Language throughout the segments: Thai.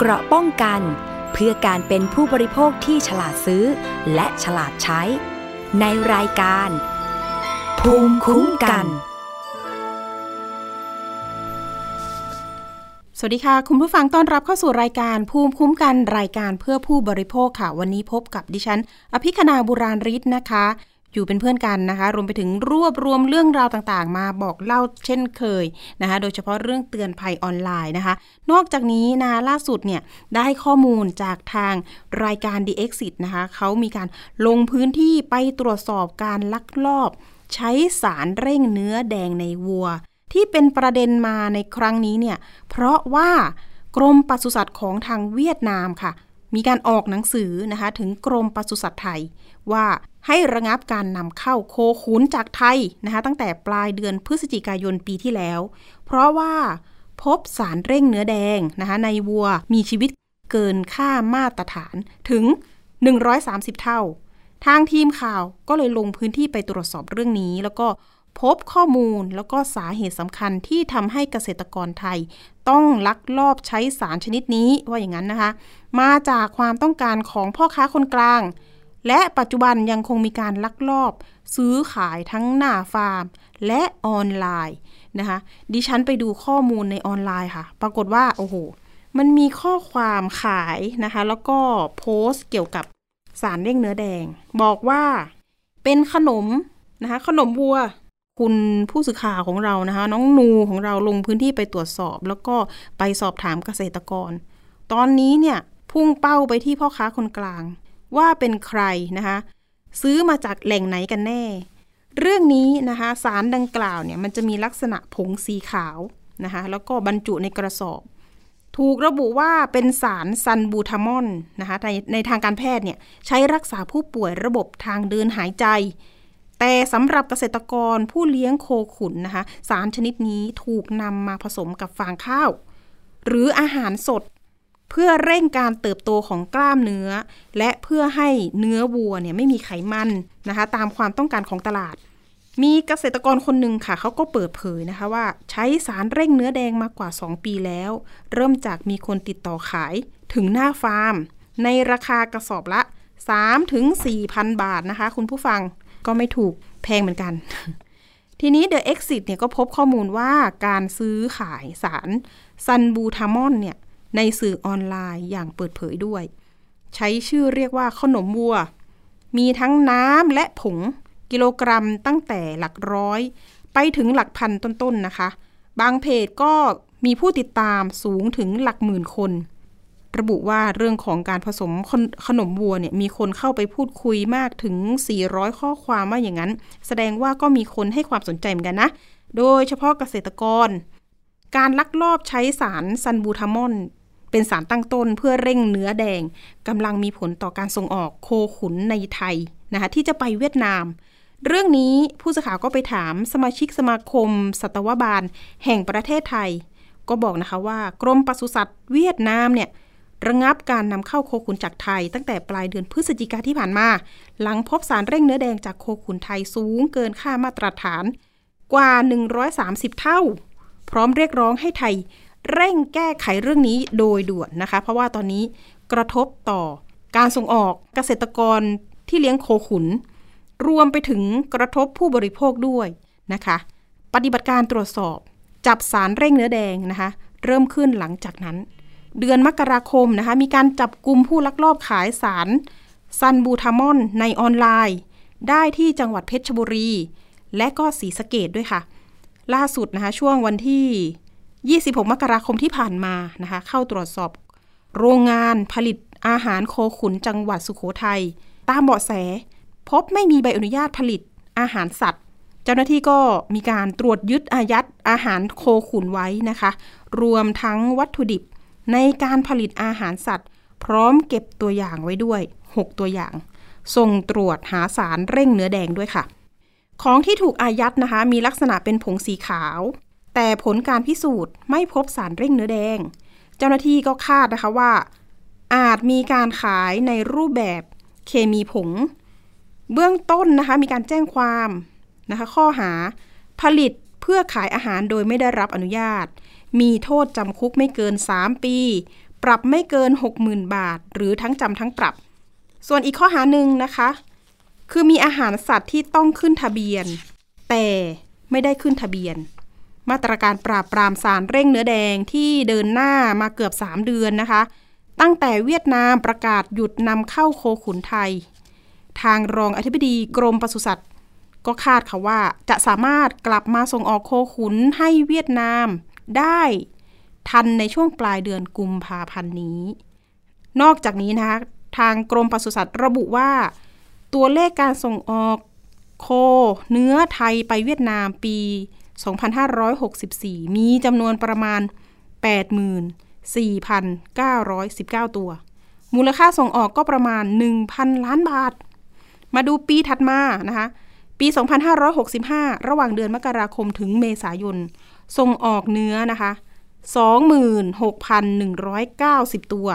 เกราะป้องกัน เพื่อการเป็นผู้บริโภคที่ฉลาดซื้อ และฉลาดใช้ ในรายการ ภูมิคุ้มกัน สวัสดีค่ะ คุณผู้ฟังต้อนรับเข้าสู่รายการภูมิคุ้มกันรายการเพื่อผู้บริโภคค่ะ วันนี้พบกับดิฉัน อภิคณาบุราริศนะคะ อยู่เป็นเพื่อนกันนะคะ รวมไปถึงรวบรวมเรื่องราวต่างๆ มาบอกเล่าเช่นเคยนะคะ โดยเฉพาะเรื่องเตือนภัยออนไลน์นะคะ นอกจากนี้นะล่าสุดเนี่ยได้ข้อมูลจากทางรายการ The Exit นะคะเขามีการลงพื้นที่ไปตรวจสอบการลักลอบ ใช้สารเร่งเนื้อแดงในวัว ที่เป็นประเด็นมาในครั้งนี้เนี่ยเพราะว่ากรมปศุสัตว์ของทางเวียดนามค่ะ มีการออกหนังสือนะคะถึงกรมปศุสัตว์ไทยว่า ให้ระงับการนำเข้าโคขุนจากไทยนะคะตั้งแต่ปลายเดือนพฤศจิกายนปีที่แล้ว เพราะว่าพบสารเร่งเนื้อแดงนะคะในวัวมีชีวิตเกินค่ามาตรฐานถึง 130 เท่า ทางทีมข่าวก็เลยลงพื้นที่ไปตรวจสอบเรื่องนี้ แล้วก็พบข้อมูลแล้วก็สาเหตุสำคัญที่ทำให้เกษตรกรไทย ต้องลักลอบใช้สารชนิดนี้ว่าอย่างนั้นนะคะ มาจากความต้องการของพ่อค้าคนกลาง และปัจจุบันยังคงมีการลักลอบ ซื้อขายทั้งหน้าฟาร์ม และออนไลน์นะคะดิฉันไปดูข้อมูลในออนไลน์ค่ะ ปรากฏว่าโอ้โหมันมีข้อความขายนะคะ แล้วก็โพสต์เกี่ยวกับสารเร่งเนื้อแดง บอกว่าเป็นขนมนะคะขนมวัวคุณผู้สื่อข่าวของเรานะคะ น้องนูของเราลงพื้นที่ไปตรวจสอบ แล้วก็ไปสอบถามเกษตรกร ตอนนี้เนี่ยพุ่งเป้าไปที่พ่อค้าคนกลาง ว่าเป็นใครนะคะ ซื้อมาจากแหล่งไหนกันแน่ เรื่องนี้นะคะสารดังกล่าวเนี่ยมันจะมีลักษณะผงสีขาวนะคะแล้วก็บรรจุในกระสอบ ถูกระบุว่าเป็นสารซันบูทามอนนะคะในในทางการแพทย์เนี่ยใช้รักษาผู้ป่วยระบบทางเดินหายใจ แต่สำหรับเกษตรกรผู้เลี้ยงโคขุนนะคะสารชนิดนี้ถูกนำมาผสมกับฟางข้าว หรืออาหารสด เพื่อเร่งการเติบโตของกล้ามเนื้อ และเพื่อให้เนื้อวัวเนี่ยไม่มีไขมันนะคะ ตามความต้องการของตลาด มีเกษตรกรคนหนึ่งค่ะเขาก็เปิดเผยนะคะว่าใช้สารเร่งเนื้อแดงมากว่า 2 ปีแล้ว เริ่มจากมีคนติดต่อขายถึงหน้าฟาร์ม ในราคากระสอบละ3ถึง4,000 บาทนะคะ คุณผู้ฟังก็ไม่ถูกแพงเหมือนกันทีนี้ The Exit เนี่ยก็พบข้อมูลว่าการซื้อขายสารซันบูทามอนเนี่ย ในสื่อออนไลน์อย่างเปิดเผยด้วย ใช้ชื่อเรียกว่าขนมวัว มีทั้งน้ำและผง กิโลกรัมตั้งแต่หลักร้อย ไปถึงหลักพันต้นๆนะคะ บางเพจก็มีผู้ติดตามสูงถึงหลักหมื่นคน ระบุว่าเรื่องของการผสมขนขนมวัวเนี่ยมีคนเข้าไปพูดคุยมากถึง 400 ข้อความว่าอย่างนั้น แสดงว่าก็มีคนให้ความสนใจเหมือนกันนะ โดยเฉพาะเกษตรกร การลักลอบใช้สารซันบูทามอน เป็นสารตั้งต้นเพื่อเร่งเนื้อแดงกำลังมีผลต่อการส่งออกโคขุนในไทยนะคะที่จะไปเวียดนาม เรื่องนี้ผู้สื่อข่าวก็ไปถามสมาชิกสมาคม สัตวบาล แห่งประเทศไทย ก็บอกนะคะว่ากรมปศุสัตว์เวียดนามเนี่ยระงับการนำเข้าโคขุนจากไทย ตั้งแต่ปลายเดือนพฤศจิกาที่ผ่านมา หลังพบสารเร่งเนื้อแดงจากโคขุนไทยสูงเกินค่ามาตรฐานกว่า 130 เท่า พร้อมเรียกร้องให้ไทย เร่งแก้ไขเรื่องนี้โดยด่วนนะคะ เพราะว่าตอนนี้กระทบต่อการส่งออกเกษตรกรที่เลี้ยงโคขุน รวมไปถึงกระทบผู้บริโภคด้วยนะคะ ปฏิบัติการตรวจสอบ จับสารเร่งเนื้อแดงนะคะ เริ่มขึ้นหลังจากนั้น เดือนมกราคมนะคะ มีการจับกลุ่มผู้ลักลอบขายสารซันบูทามอนในออนไลน์ ได้ที่จังหวัดเพชรบุรี และก็ศรีสะเกดด้วยค่ะ ล่าสุดนะคะ ช่วงวันที่ 26 มกราคมที่ผ่านมานะคะเข้าตรวจสอบโรงงานผลิตอาหารโคขุนจังหวัดสุโขทัย ตามเบาะแส พบไม่มีใบอนุญาตผลิตอาหารสัตว์ เจ้าหน้าที่ก็มีการตรวจยึดอายัดอาหารโคขุนไว้นะคะ รวมทั้งวัตถุดิบในการผลิตอาหารสัตว์ พร้อมเก็บตัวอย่างไว้ด้วย 6 ตัวอย่าง ส่งตรวจหาสารเร่งเนื้อแดงด้วยค่ะ ของที่ถูกอายัดนะคะ มีลักษณะเป็นผงสีขาว แต่ผลการพิสูจน์ไม่พบสารเร่งเนื้อแดง เจ้าหน้าที่ก็คาดนะคะว่า อาจมีการขายในรูปแบบเคมีผง เบื้องต้นนะคะมีการแจ้งความนะคะข้อหาผลิตเพื่อขายอาหารโดยไม่ได้รับอนุญาต มีโทษจำคุกไม่เกิน 3 ปี ปรับไม่เกิน 60,000 บาท หรือทั้งจำทั้งปรับ ส่วนอีกข้อหาหนึ่งนะคะ คือมีอาหารสัตว์ที่ต้องขึ้นทะเบียน แต่ไม่ได้ขึ้นทะเบียน มาตรการปราบปรามสารเร่งเนื้อแดงที่เดินหน้ามาเกือบ 3 เดือนนะคะ ตั้งแต่เวียดนามประกาศหยุดนำเข้าโคขุนไทย ทางรองอธิบดีกรมปศุสัตว์ก็คาดค่ะว่าจะสามารถกลับมาส่งออกโคขุนให้เวียดนามได้ทันในช่วงปลายเดือนกุมภาพันธ์นี้ นอกจากนี้นะคะทางกรมปศุสัตว์ระบุว่า ตัวเลขการส่งออกโคเนื้อไทยไปเวียดนามปี 2564 มีจำนวนประมาณ 84,919 ตัว มูลค่าส่งออกก็ประมาณ 1,000 ล้านบาท มาดูปีถัดมานะคะปี 2565 ระหว่างเดือนมกราคมถึงเมษายน ส่งออกเนื้อนะคะ 26,190 ตัว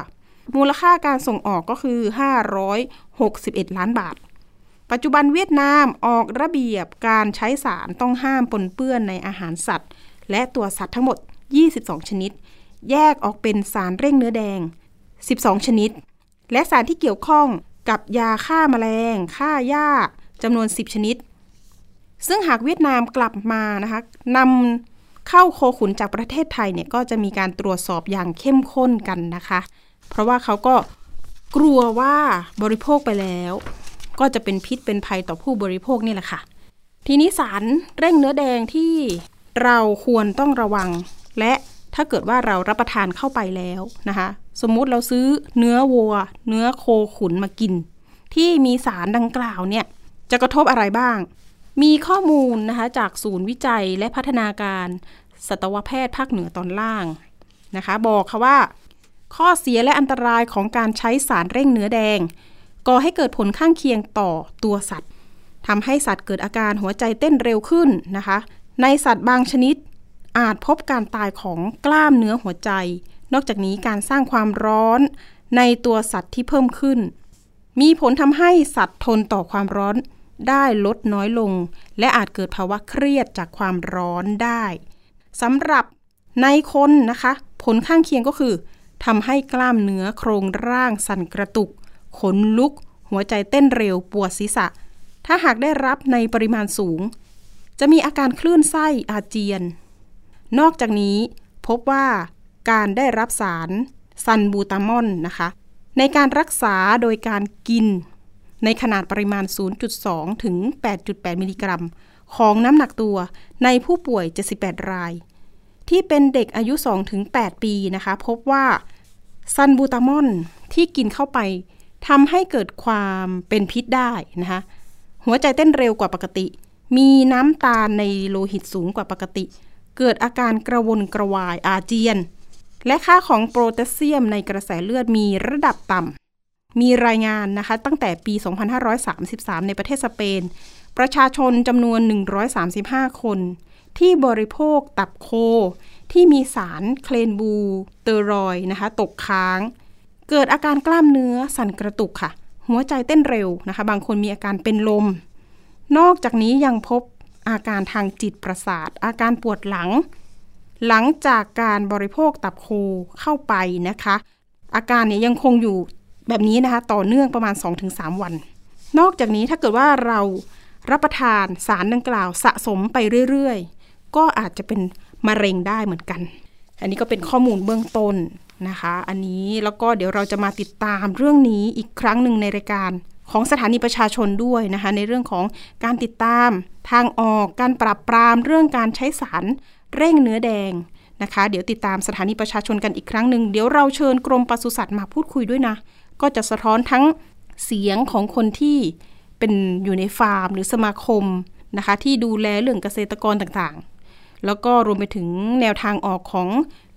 มูลค่าการส่งออกก็คือ 561 ล้านบาท ปัจจุบันเวียดนามออกระเบียบการใช้สารต้องห้ามปนเปื้อนในอาหารสัตว์ และตัวสัตว์ทั้งหมด 22 ชนิด แยกออกเป็นสารเร่งเนื้อแดง 12 ชนิด และสารที่เกี่ยวข้องกับยาฆ่ามาแมลงฆ่าหญ้าจำนวน 10 ชนิด ซึ่งหากเวียดนามกลับมานะคะนำเข้าโคขุนจากประเทศไทยเนี่ยก็จะมีการตรวจสอบอย่างเข้มข้นกันนะคะ เพราะว่าเขาก็กลัวว่าบริโภคไปแล้ว ก็จะเป็นพิษเป็นภัยต่อผู้บริโภคนี่แหละค่ะ ทีนี้สารเร่งเนื้อแดงที่เราควรต้องระวัง และถ้าเกิดว่าเรารับประทานเข้าไปแล้วนะคะ สมมุติเราซื้อเนื้อวัว เนื้อโคขุนมากิน ที่มีสารดังกล่าวเนี่ยจะกระทบอะไรบ้าง มีข้อมูลนะคะจากศูนย์วิจัยและพัฒนาการสัตวแพทย์ภาคเหนือตอนล่างนะคะ บอกค่ะว่า ข้อเสียและอันตรายของการใช้สารเร่งเนื้อแดง ก่อให้เกิดผลข้างเคียงต่อตัวสัตว์ทำให้สัตว์เกิดอาการหัวใจเต้นเร็วขึ้นนะคะ ในสัตว์บางชนิดอาจพบการตายของกล้ามเนื้อหัวใจ นอกจากนี้การสร้างความร้อนในตัวสัตว์ที่เพิ่มขึ้น มีผลทำให้สัตว์ทนต่อความร้อนได้ลดน้อยลง และอาจเกิดภาวะเครียดจากความร้อนได้สำหรับในคนนะคะ ผลข้างเคียงก็คือทำให้กล้ามเนื้อโครงร่างสั่นกระตุก ขนลุก หัวใจเต้นเร็วปวดศีรษะ ถ้าหากได้รับในปริมาณสูง จะมีอาการคลื่นไส้อาเจียน นอกจากนี้พบว่าการได้รับสารซันบูตามอนนะคะ ในการรักษาโดยการกิน ในขนาดปริมาณ 0.2 ถึง 8.8 มิลลิกรัม ของน้ำหนักตัวในผู้ป่วย 78 ราย ที่เป็นเด็กอายุ 2-8 ปีนะคะ พบว่าซันบูตามอนที่กินเข้าไป ทำให้เกิดความเป็นพิษได้นะคะหัวใจเต้นเร็วกว่าปกติ มีน้ำตาลในโลหิตสูงกว่าปกติ เกิดอาการกระวนกระวายอาเจียน และค่าของโพแทสเซียมในกระแสเลือดมีระดับต่ำมีรายงานนะคะตั้งแต่ปี 2533 ในประเทศสเปน ประชาชนจำนวน 135 คน ที่บริโภคตับโคที่มีสารเคลนบูเตอรอยนะคะตกค้าง เกิดอาการกล้ามเนื้อสั่นกระตุกค่ะ หัวใจเต้นเร็วนะคะ บางคนมีอาการเป็นลม นอกจากนี้ยังพบอาการทางจิตประสาท อาการปวดหลัง หลังจากการบริโภคตับโคเข้าไปนะคะ อาการเนี่ยยังคงอยู่แบบนี้นะคะ ต่อเนื่องประมาณ 2-3 วัน นอกจากนี้ถ้าเกิดว่าเรารับประทานสารดังกล่าวสะสมไปเรื่อย ๆ ก็อาจจะเป็นมะเร็งได้เหมือนกัน อันนี้ก็เป็นข้อมูลเบื้องต้น นะคะ อันนี้แล้วก็เดี๋ยวเราจะมาติดตามเรื่องนี้อีกครั้งหนึ่งในรายการของสถานีประชาชนด้วยนะคะ ในเรื่องของการติดตามทางออกการปราบปรามเรื่องการใช้สารเร่งเนื้อแดงนะคะ เดี๋ยวติดตามสถานีประชาชนกันอีกครั้งหนึ่งเดี๋ยวเราเชิญกรมปศุสัตว์มาพูดคุยด้วยนะ ก็จะสะท้อนทั้งเสียงของคนที่เป็นอยู่ในฟาร์มหรือสมาคมนะคะ ที่ดูแลเรื่องเกษตรกรต่างๆ แล้วก็รวมไปถึงแนวทางออกของ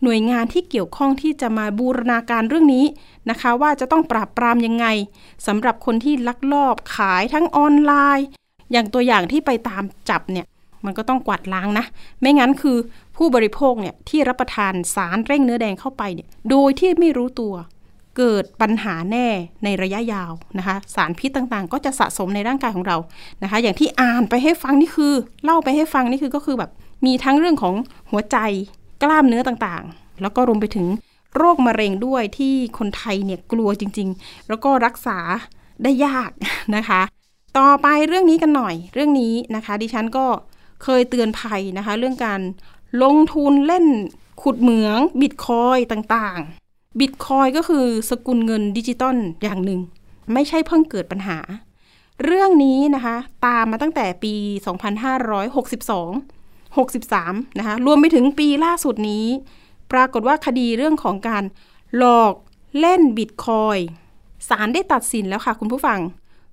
หน่วยงานที่เกี่ยวข้องที่จะมาบูรณาการเรื่องนี้นะคะ ว่าจะต้องปราบปรามยังไงสำหรับคนที่ลักลอบขายทั้งออนไลน์ อย่างตัวอย่างที่ไปตามจับเนี่ยมันก็ต้องกวาดล้างนะ ไม่งั้นคือผู้บริโภคเนี่ยที่รับประทานสารเร่งเนื้อแดงเข้าไปเนี่ยโดยที่ไม่รู้ตัว เกิดปัญหาแน่ในระยะยาวนะคะ สารพิษต่างๆ ก็จะสะสมในร่างกายของเรานะคะ อย่างที่อ่านไปให้ฟังนี่คือ เล่าไปให้ฟังนี่คือก็คือแบบมีทั้งเรื่องของหัวใจ กล้ามเนื้อต่างๆ แล้วก็รวมไปถึงโรคมะเร็งด้วยที่คนไทยเนี่ยกลัวจริง ๆ แล้วก็รักษาได้ยากนะคะ ต่อไปเรื่องนี้กันหน่อยเรื่องนี้นะคะ ดิฉันก็เคยเตือนภัยนะคะ เรื่องการลงทุนเล่นขุดเหมืองบิตคอยต่างๆบิตคอยก็คือสกุลเงินดิจิตอลอย่างหนึ่ง ไม่ใช่เพิ่งเกิดปัญหา เรื่องนี้นะคะ ตามมาตั้งแต่ปี 2562 63นะคะรวมไปถึงปีล่าสุดนี้ ปรากฏว่าคดีเรื่องของการหลอกเล่นบิตคอยศาลได้ตัดสินแล้วค่ะคุณผู้ฟัง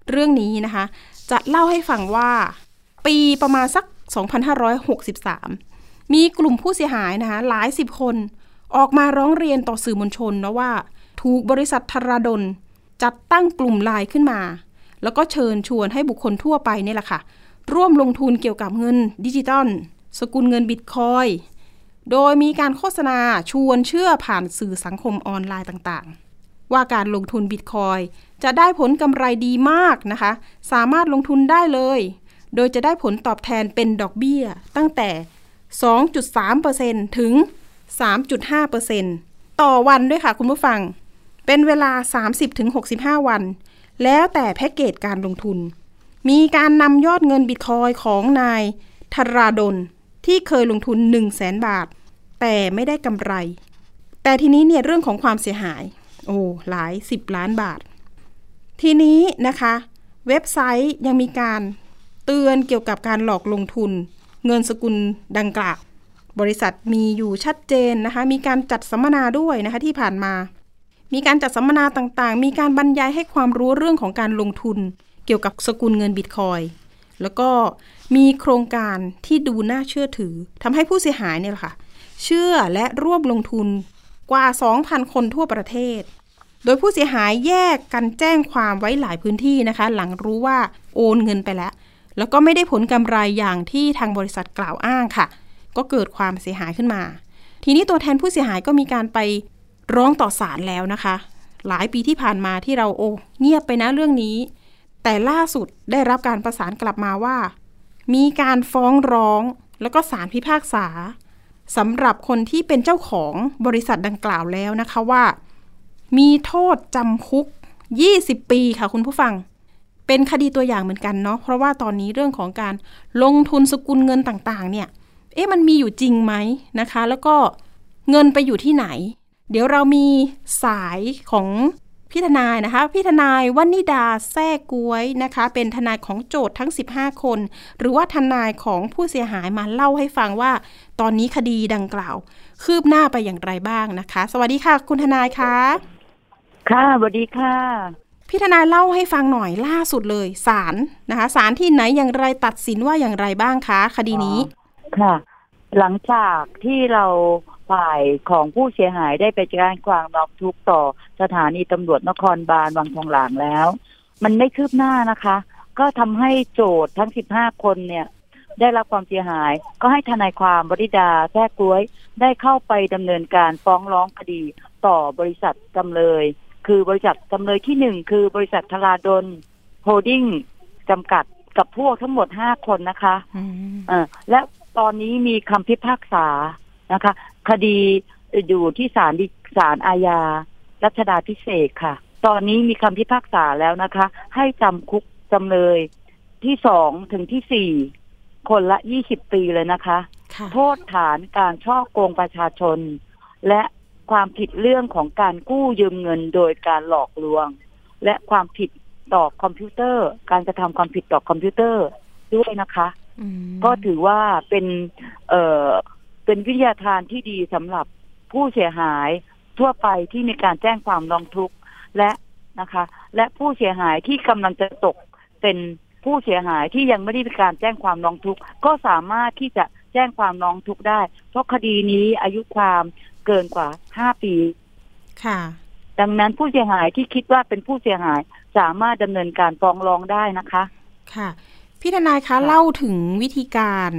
เรื่องนี้นะคะ จะเล่าให้ฟังว่า ปีประมาณสัก 2563 มีกลุ่มผู้เสียหายนะคะหลายสิบคน ออกมาร้องเรียนต่อสื่อมวลชนนะว่า ถูกบริษัทธราดลจัดตั้งกลุ่มไลน์ขึ้นมา แล้วก็เชิญชวนให้บุคคลทั่วไปนี่แหละค่ะ ร่วมลงทุนเกี่ยวกับเงินดิจิตอล สกุลเงินบิตคอย โดยมีการโฆษณาชวนเชื่อผ่านสื่อสังคมออนไลน์ต่างๆ ว่าการลงทุนบิตคอยจะได้ผลกำไรดีมากนะคะ สามารถลงทุนได้เลย โดยจะได้ผลตอบแทนเป็นดอกเบี้ย ตั้งแต่ 2.3%ถึง 3.5%ต่อวันด้วยค่ะคุณผู้ฟัง เป็นเวลา 30-65 วัน แล้วแต่แพ็กเกจการลงทุน มีการนำยอดเงินบิตคอยของนายธราดล ที่เคยลงทุน 1 0 0 0 0แบาท แต่ไม่ได้กำไร แต่ทีนี้เนี่ยเรื่องของความเสียหาย โอ้หลาย 10 ล้านบาท ทีนี้นะคะ เว็บไซต์ยังมีการเตือนเกี่ยวกับการหลอกลงทุน เงินสกุลดังกล่าวบริษัทมีอยู่ชัดเจนนะคะ มีการจัดสัมมนาด้วยนะคะที่ผ่านมา มีการจัดสัมมนาต่างๆ มีการบรรยายให้ความรู้เรื่องของการลงทุน เกี่ยวกับสกุลเงินบิตคอยแล้วก็ มีโครงการที่ดูน่าเชื่อถือทำให้ผู้เสียหายเนี่ยแหละค่ะ เชื่อและร่วมลงทุนกว่า 2,000 คนทั่วประเทศ โดยผู้เสียหายแยกกันแจ้งความไว้หลายพื้นที่นะคะ หลังรู้ว่าโอนเงินไปแล้ว แล้วก็ไม่ได้ผลกำไรอย่างที่ทางบริษัทกล่าวอ้างค่ะ ก็เกิดความเสียหายขึ้นมา ทีนี้ตัวแทนผู้เสียหายก็มีการไปร้องต่อศาลแล้วนะคะ หลายปีที่ผ่านมาที่เราโอ้เงียบไปนะเรื่องนี้ แต่ล่าสุดได้รับการประสานกลับมาว่า มีการฟ้องร้องแล้วก็ศาลพิพากษาสำหรับคนที่เป็นเจ้าของบริษัทดังกล่าวแล้วนะคะว่า มีโทษจำคุก 20 ปีค่ะคุณผู้ฟัง เป็นคดีตัวอย่างเหมือนกันเนาะเพราะว่าตอนนี้เรื่องของการลงทุนสกุลเงินต่างๆ เนี่ย เอ๊ะมันมีอยู่จริงไหมนะคะ แล้วก็เงินไปอยู่ที่ไหน เดี๋ยวเรามีสายของ พี่ทนายนะคะ พี่ทนายวันิดาแท้กวยนะคะ เป็นทนายของโจทย์ทั้ง 15 คน หรือว่าทนายของผู้เสียหายมาเล่าให้ฟังว่า ตอนนี้คดีดังกล่าว คืบหน้าไปอย่างไรบ้างนะคะ สวัสดีค่ะ คุณทนายคะค่ะสวัสดีค่ะพี่ทนายเล่าให้ฟังหน่อยล่าสุดเลยศาลนะคะศาลที่ไหนอย่างไรตัดสินว่าอย่างไรบ้างคะ คดีนี้ค่ะ หลังจากที่เรา ฝ่ายของผู้เสียหายได้ไปแจ้งความร้องทุกข์ต่อสถานีตำรวจนครบาลวังทองหลางแล้ว มันไม่คืบหน้านะคะ ก็ทำให้โจทย์ทั้ง 15 คนเนี่ย ได้รับความเสียหาย ก็ให้ทนายความบริดาแท้กล้วยได้เข้าไปดำเนินการฟ้องร้องคดีต่อบริษัทจำเลย คือบริษัทจำเลยที่หนึ่งคือบริษัทธราดลโฮดดิ้งจำกัดกับพวกทั้งหมดห้าคนนะคะอืมเออและตอนนี้มีคำพิพากษานะคะ คดีอยู่ที่ศาลฎีศาลอาญา รัชดาพิเศษกค่ะ ตอนนี้มีคำพิพากษาแล้วนะคะ ให้จำคุกจำเลยที่สองถึงที่สี่คนละยี่สิบปีเลยนะคะค่ะโทษฐานการช่อโกงประชาชน และความผิดเรื่องของการกู้ยืมเงินโดยการหลอกลวง และความผิดต่อคอมพิวเตอร์ การกระทำความผิดต่อคอมพิวเตอร์ด้วยนะคะอืมก็ถือว่าเป็น เอ่อ เป็นวิทยาทานที่ดีสำหรับผู้เสียหายทั่วไปที่มีการแจ้งความร้องทุกข์และนะคะ และผู้เสียหายที่กำลังจะตกเป็นผู้เสียหายที่ยังไม่ได้มีการแจ้งความร้องทุกข์ก็สามารถที่จะแจ้งความร้องทุกข์ได้ เพราะคดีนี้อายุความเกินกว่าห้าปี ค่ะ ดังนั้นผู้เสียหายที่คิดว่าเป็นผู้เสียหายสามารถดำเนินการฟ้องร้องได้นะคะ ค่ะ พี่ทนายคะเล่าถึงวิธีการ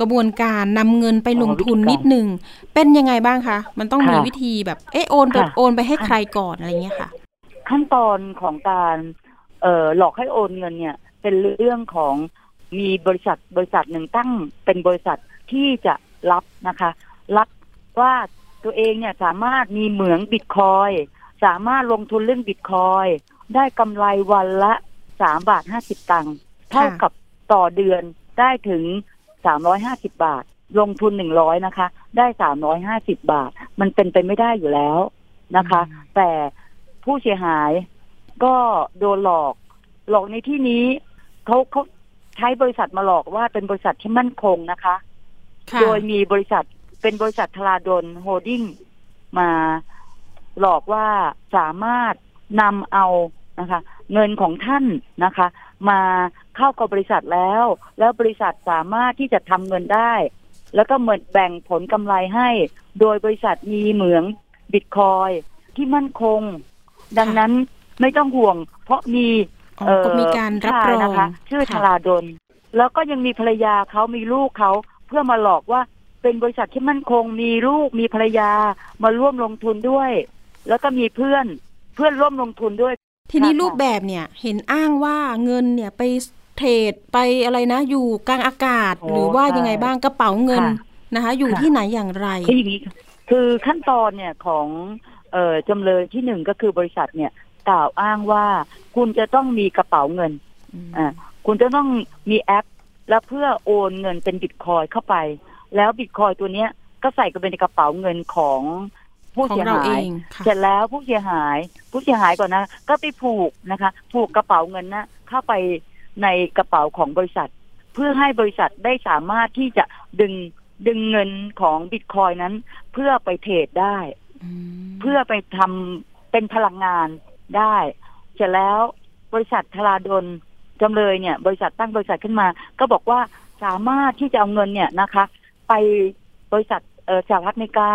กระบวนการนำเงินไปลงทุนอ๋อวิธีการนิดนึง เป็นยังไงบ้างคะ มันต้องมีค่ะวิธีแบบเอะโอนไปค่ะโอนไปให้ใครก่อนอะไรเงี้ยค่ะ ขั้นตอนของการเอ่อหลอกให้โอนเงินเนี่ย เป็นเรื่องของมีบริษัทบริษัทหนึ่งตั้งเป็นบริษัทที่จะรับนะคะ รับว่าตัวเองเนี่ยสามารถมีเหมืองบิตคอยสามารถลงทุนเรื่องบิตคอยได้กำไรวันละสามบาทห้าสิบตังค์เท่ากับต่อเดือนได้ถึง สามร้อยห้าสิบบาท ลงทุนหนึ่งร้อยนะคะ ได้สามร้อยห้าสิบบาท มันเป็นไปไม่ได้อยู่แล้วนะคะ แต่ผู้เสียหายก็โดนหลอก หลอกในที่นี้เขาเขาใช้บริษัทมาหลอกว่าเป็นบริษัทที่มั่นคงนะคะค่ะโดยมีบริษัทเป็นบริษัททลาดลโฮดดิ้งมาหลอกว่าสามารถนำเอานะคะ เงินของท่านนะคะ มาเข้ากับบริษัทแล้ว แล้วบริษัทสามารถที่จะทำเงินได้ แล้วก็เหมือนแบ่งผลกำไรให้ โดยบริษัทมีเหมืองบิตคอยที่มั่นคง ดังนั้นไม่ต้องห่วง เพราะมีอ๋อก็มีการรับรองนะคะ ชื่อค่ะธราดล แล้วก็ยังมีภรรยาเขามีลูกเขาเพื่อมาหลอกว่าเป็นบริษัทที่มั่นคง มีลูกมีภรรยามาร่วมลงทุนด้วย แล้วก็มีเพื่อนเพื่อนร่วมลงทุนด้วย ทีนี้ค่ะรูปแบบเนี่ยเห็นอ้างว่าเงินเนี่ยไปเทรดไปอะไรนะ อยู่กลางอากาศโอ้หรือว่าใช่ยังไงบ้างกระเป๋าเงินค่ะนะคะ อยู่ค่ะที่ไหนอย่างไรคืออย่างนี้ค่ะคือขั้นตอนเนี่ยของเอ่อจำเลยที่หนึ่งก็คือบริษัทเนี่ยกล่าวอ้างว่าคุณจะต้องมีกระเป๋าเงินอ่าคุณจะต้องมีแอป แล้วเพื่อโอนเงินเป็นบิตคอยเข้าไป แล้วบิตคอยตัวเนี้ยก็ใส่กันไปในกระเป๋าเงินของ ผู้ของเสียเราหาเอยงค่ะเสร็จแล้วผู้เสียหาย ผู้เสียหายก่อนนะ ก็ไปผูกนะคะ ผูกกระเป๋าเงินนะเข้าไปในกระเป๋าของบริษัท เพื่อให้บริษัทได้สามารถที่จะดึงดึงเงินของบิตคอยนั้น เพื่อไปเทรดได้มเพื่อไปทำเป็นพลังงานได้ เสร็จแล้วบริษัทธราดลจำเลยเนี่ย บริษัทตั้งบริษัทขึ้นมา ก็บอกว่าสามารถที่จะเอาเงินเนี่ยนะคะ ไปบริษัทเออสหรัฐอเมริกา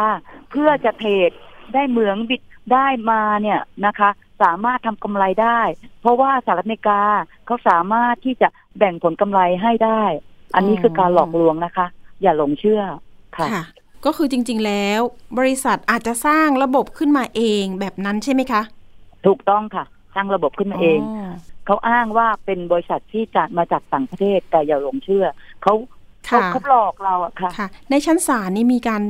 เพื่อจะเทรดได้เหมืองบิดได้มาเนี่ยนะคะ สามารถทำกำไรได้ เพราะว่าสหรัฐอเมริกาเขาสามารถที่จะแบ่งผลกำไรให้ได้ อันนี้คือการหลอกลวงนะคะ อย่าหลงเชื่อค่ะค่ะ ก็คือจริง ๆ แล้ว บริษัทอาจจะสร้างระบบขึ้นมาเองแบบนั้นใช่ไหมคะ ถูกต้องค่ะ สร้างระบบขึ้นมาเองเขาอ้างว่าเป็นบริษัทที่จัดมาจากต่างประเทศแต่อย่าหลงเชื่อเขาเขาค่ะเขาหลอกเราอะค่ะค่ะ ในชั้นศาลนี่มีการ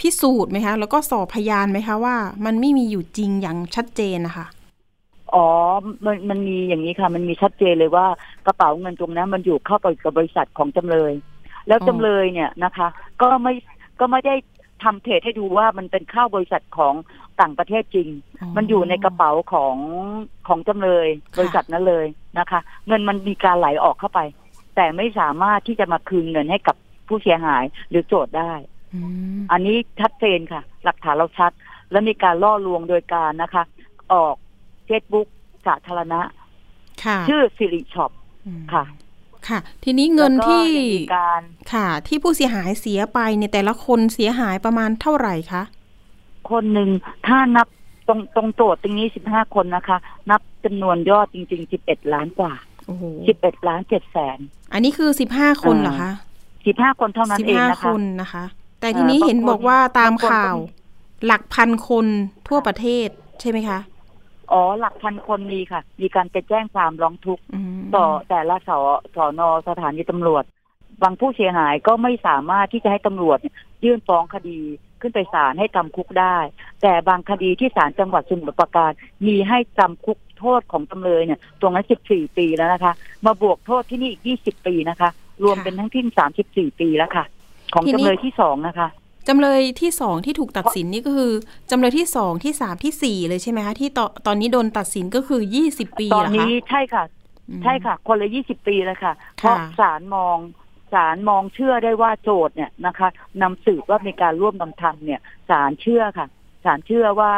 พิสูจน์ไหมคะ แล้วก็สอบพยานไหมคะว่า มันไม่มีอยู่จริงอย่างชัดเจนนะคะอ๋อ มันมันมีอย่างนี้ค่ะ มันมีชัดเจนเลยว่ากระเป๋าเงินตรงนั้นมันอยู่เข้าไปกับบริษัทของจำเลย แล้วจำเลยเนี่ยนะคะ ก็ไม่ก็ไม่ได้ทำเทรดให้ดูว่ามันเป็นเข้าบริษัทของต่างประเทศจริง มันอยู่ในกระเป๋าของของจำเลย บริษัทนั้นเลยนะคะ เงินมันมีการไหลออกเข้าไป แต่ไม่สามารถที่จะมาคืนเงินให้กับผู้เสียหายหรือโจทก์ได้ อืมอันนี้ชัดเจนค่ะ หลักฐานเราชัด และมีการล่อลวงโดยการนะคะ ออกเฟซบุ๊กสาธารณะค่ะชื่อสิริช็อปค่ะ ค่ะ ทีนี้เงินแล้วก็ที่ยังมีการค่ะ ที่ผู้เสียหายเสียไปเนี่ยแต่ละคนเสียหายประมาณเท่าไหร่คะคนหนึ่งถ้านับตรงตรงโจทย์ตรงนี้สิบห้าคนนะคะ นับจำนวนยอดจริงๆสิบเอ็ดล้านกว่าโอ้โหสิบเอ็ดล้านเจ็ดแสน อันนี้คือสิบห้าคนเหรอคะสิบห้าคนเท่านั้นสิบเองห้านะคคะนนะคะ แต่ทีนี้เอ่อบางเห็นคนบอกว่าตามบางคนข่าวก็มีหลักพันคนทั่วประเทศใช่ไหมคะ อ๋อ หลักพันคนมีค่ะ มีการไปแจ้งความร้องทุกข์อืมต่อแต่ละสสอนอสถานีตำรวจ บางผู้เสียหายก็ไม่สามารถที่จะให้ตำรวจเนี่ยยื่นฟ้องคดีขึ้นไปศาลให้จำคุกได้ แต่บางคดีที่ศาลจังหวัดสมุทรปราการ มีให้จำคุกโทษของจำเลยเนี่ย ตรงนั้น 14 ปีแล้วนะคะ มาบวกโทษที่นี่อีก 20 ปีนะคะ รวมเป็นทั้งที่ 34 ปีแล้วค่ะ ของจำเลยที่สองนะคะจำเลยที่สองที่ถูกตัดสินนี่ก็คือจำเลยที่สองที่สามที่สี่เลยใช่ไหมคะที่ตอนตอนนี้โดนตัดสินก็คือยี่สิบปีตอนเหรอคะนี้ใช่ค่ะอืมใช่ค่ะ คนละยี่สิบปีเลยค่ะ เพราะค่ะศาลมองศาลมองเชื่อได้ว่าโจทย์เนี่ยนะคะนำสืบว่ามีการร่วมกันทำเนี่ยศาลเชื่อค่ะศาลเชื่อว่า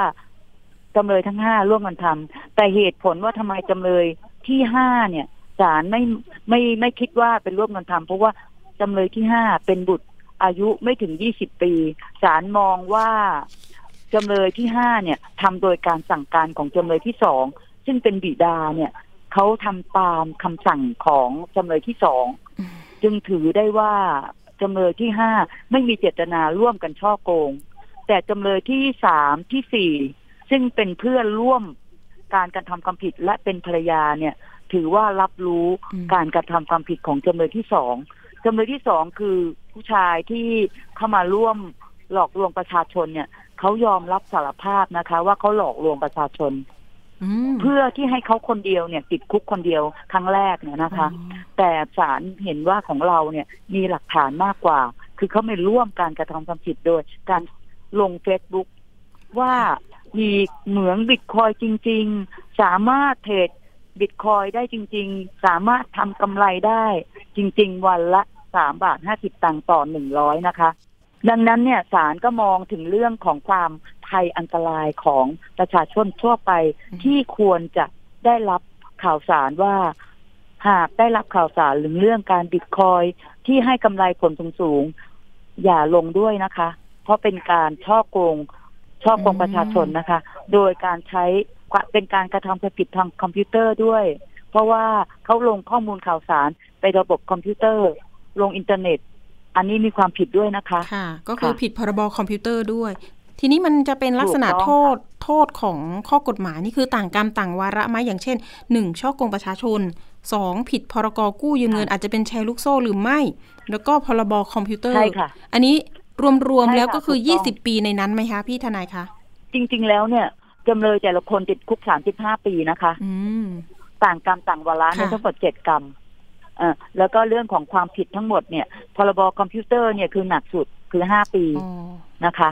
จำเลยทั้งห้าร่วมกันทำแต่เหตุผลว่าทำไมจำเลยที่ห้าเนี่ยศาลไม่ไม่ไม่คิดว่าเป็นร่วมกันทำเพราะว่าจำเลยที่ห้าเป็นบุตร อายุไม่ถึงยี่สิบปีศาลมองว่าจำเลยที่ห้าเนี่ยทำโดยการสั่งการของจำเลยที่สองซึ่งเป็นบิดาเนี่ยเขาทำตามคำสั่งของจำเลยที่สองจึงถือได้ว่าจำเลยที่ห้าไม่มีเจตนาร่วมกันช่อโกง แต่จำเลยที่สามที่สี่ซึ่งเป็นเพื่อนร่วมการการทำความผิดและเป็นภรรยาเนี่ย ถือว่ารับรู้การกระทำความผิดของจำเลยที่สอง จำเลยที่สองคือผู้ชายที่เข้ามาร่วมหลอกลวงประชาชนเนี่ยเขายอมรับสารภาพนะคะ ว่าเขาหลอกลวงประชาชนอืมเพื่อที่ให้เขาคนเดียวเนี่ย ติดคุกคนเดียวครั้งแรกเนี่ยนะคะ แต่ศาลเห็นว่าของเราเนี่ยมีหลักฐานมากกว่า คือเขาไม่ร่วมการกระทำความผิดโดย การลงเฟซบุ๊กว่ามีเหมืองบิตคอยจริง ๆ สามารถเทรด บิตคอยได้จริง ๆ สามารถทำกำไรได้จริง ๆ วันละสามบาทห้าสิบตังค์ต่อหนึ่งร้อยนะคะ ดังนั้นเนี่ยศาลก็มองถึงเรื่องของความภัยอันตรายของประชาชนทั่วไปที่ควรจะได้รับข่าวสารว่า หากได้รับข่าวสารหรือเรื่องการบิตคอยที่ให้กำไรผลสูงๆอย่าลงด้วยนะคะ เพราะเป็นการฉ้อโกงฉ้อโกงประชาชนนะคะ โดยการใช้ เป็นการกระทำความผิดทางคอมพิวเตอร์ด้วย เพราะว่าเขาลงข้อมูลข่าวสารไประบบคอมพิวเตอร์ ลงอินเทอร์เน็ต อันนี้มีความผิดด้วยนะคะค่ะ ก็คือค่ะผิดพรบคอมพิวเตอร์ด้วย ทีนี้มันจะเป็นลักษณะถูกต้องโทษโทษของข้อกฎหมายนี่คือต่างกรรมต่างวาระไหมอย่างเช่นหนึ่งช่อโกงประชาชนสองผิดพรกกู้ยืมเงินอาจจะเป็นแชร์ลูกโซ่หรือไม่ แล้วก็พรบคอมพิวเตอร์ใช่ค่ะอันนี้รวมใช่ๆแล้วค่ะก็คือถูกต้อง20 ปีในนั้นไหมคะ พี่ทนายคะ จริง ๆ แล้วเนี่ย จำเลยแต่ละคนติดคุกสามสิบห้าปีนะคะอืมต่างกรรมต่างวาระเนี่ยค่ะทั้งหมดเจ็ดกรรมเอ่อแล้วก็เรื่องของความผิดทั้งหมดเนี่ย พรบคอมพิวเตอร์เนี่ยคือหนักสุดคือห้าปีอ๋อนะคะ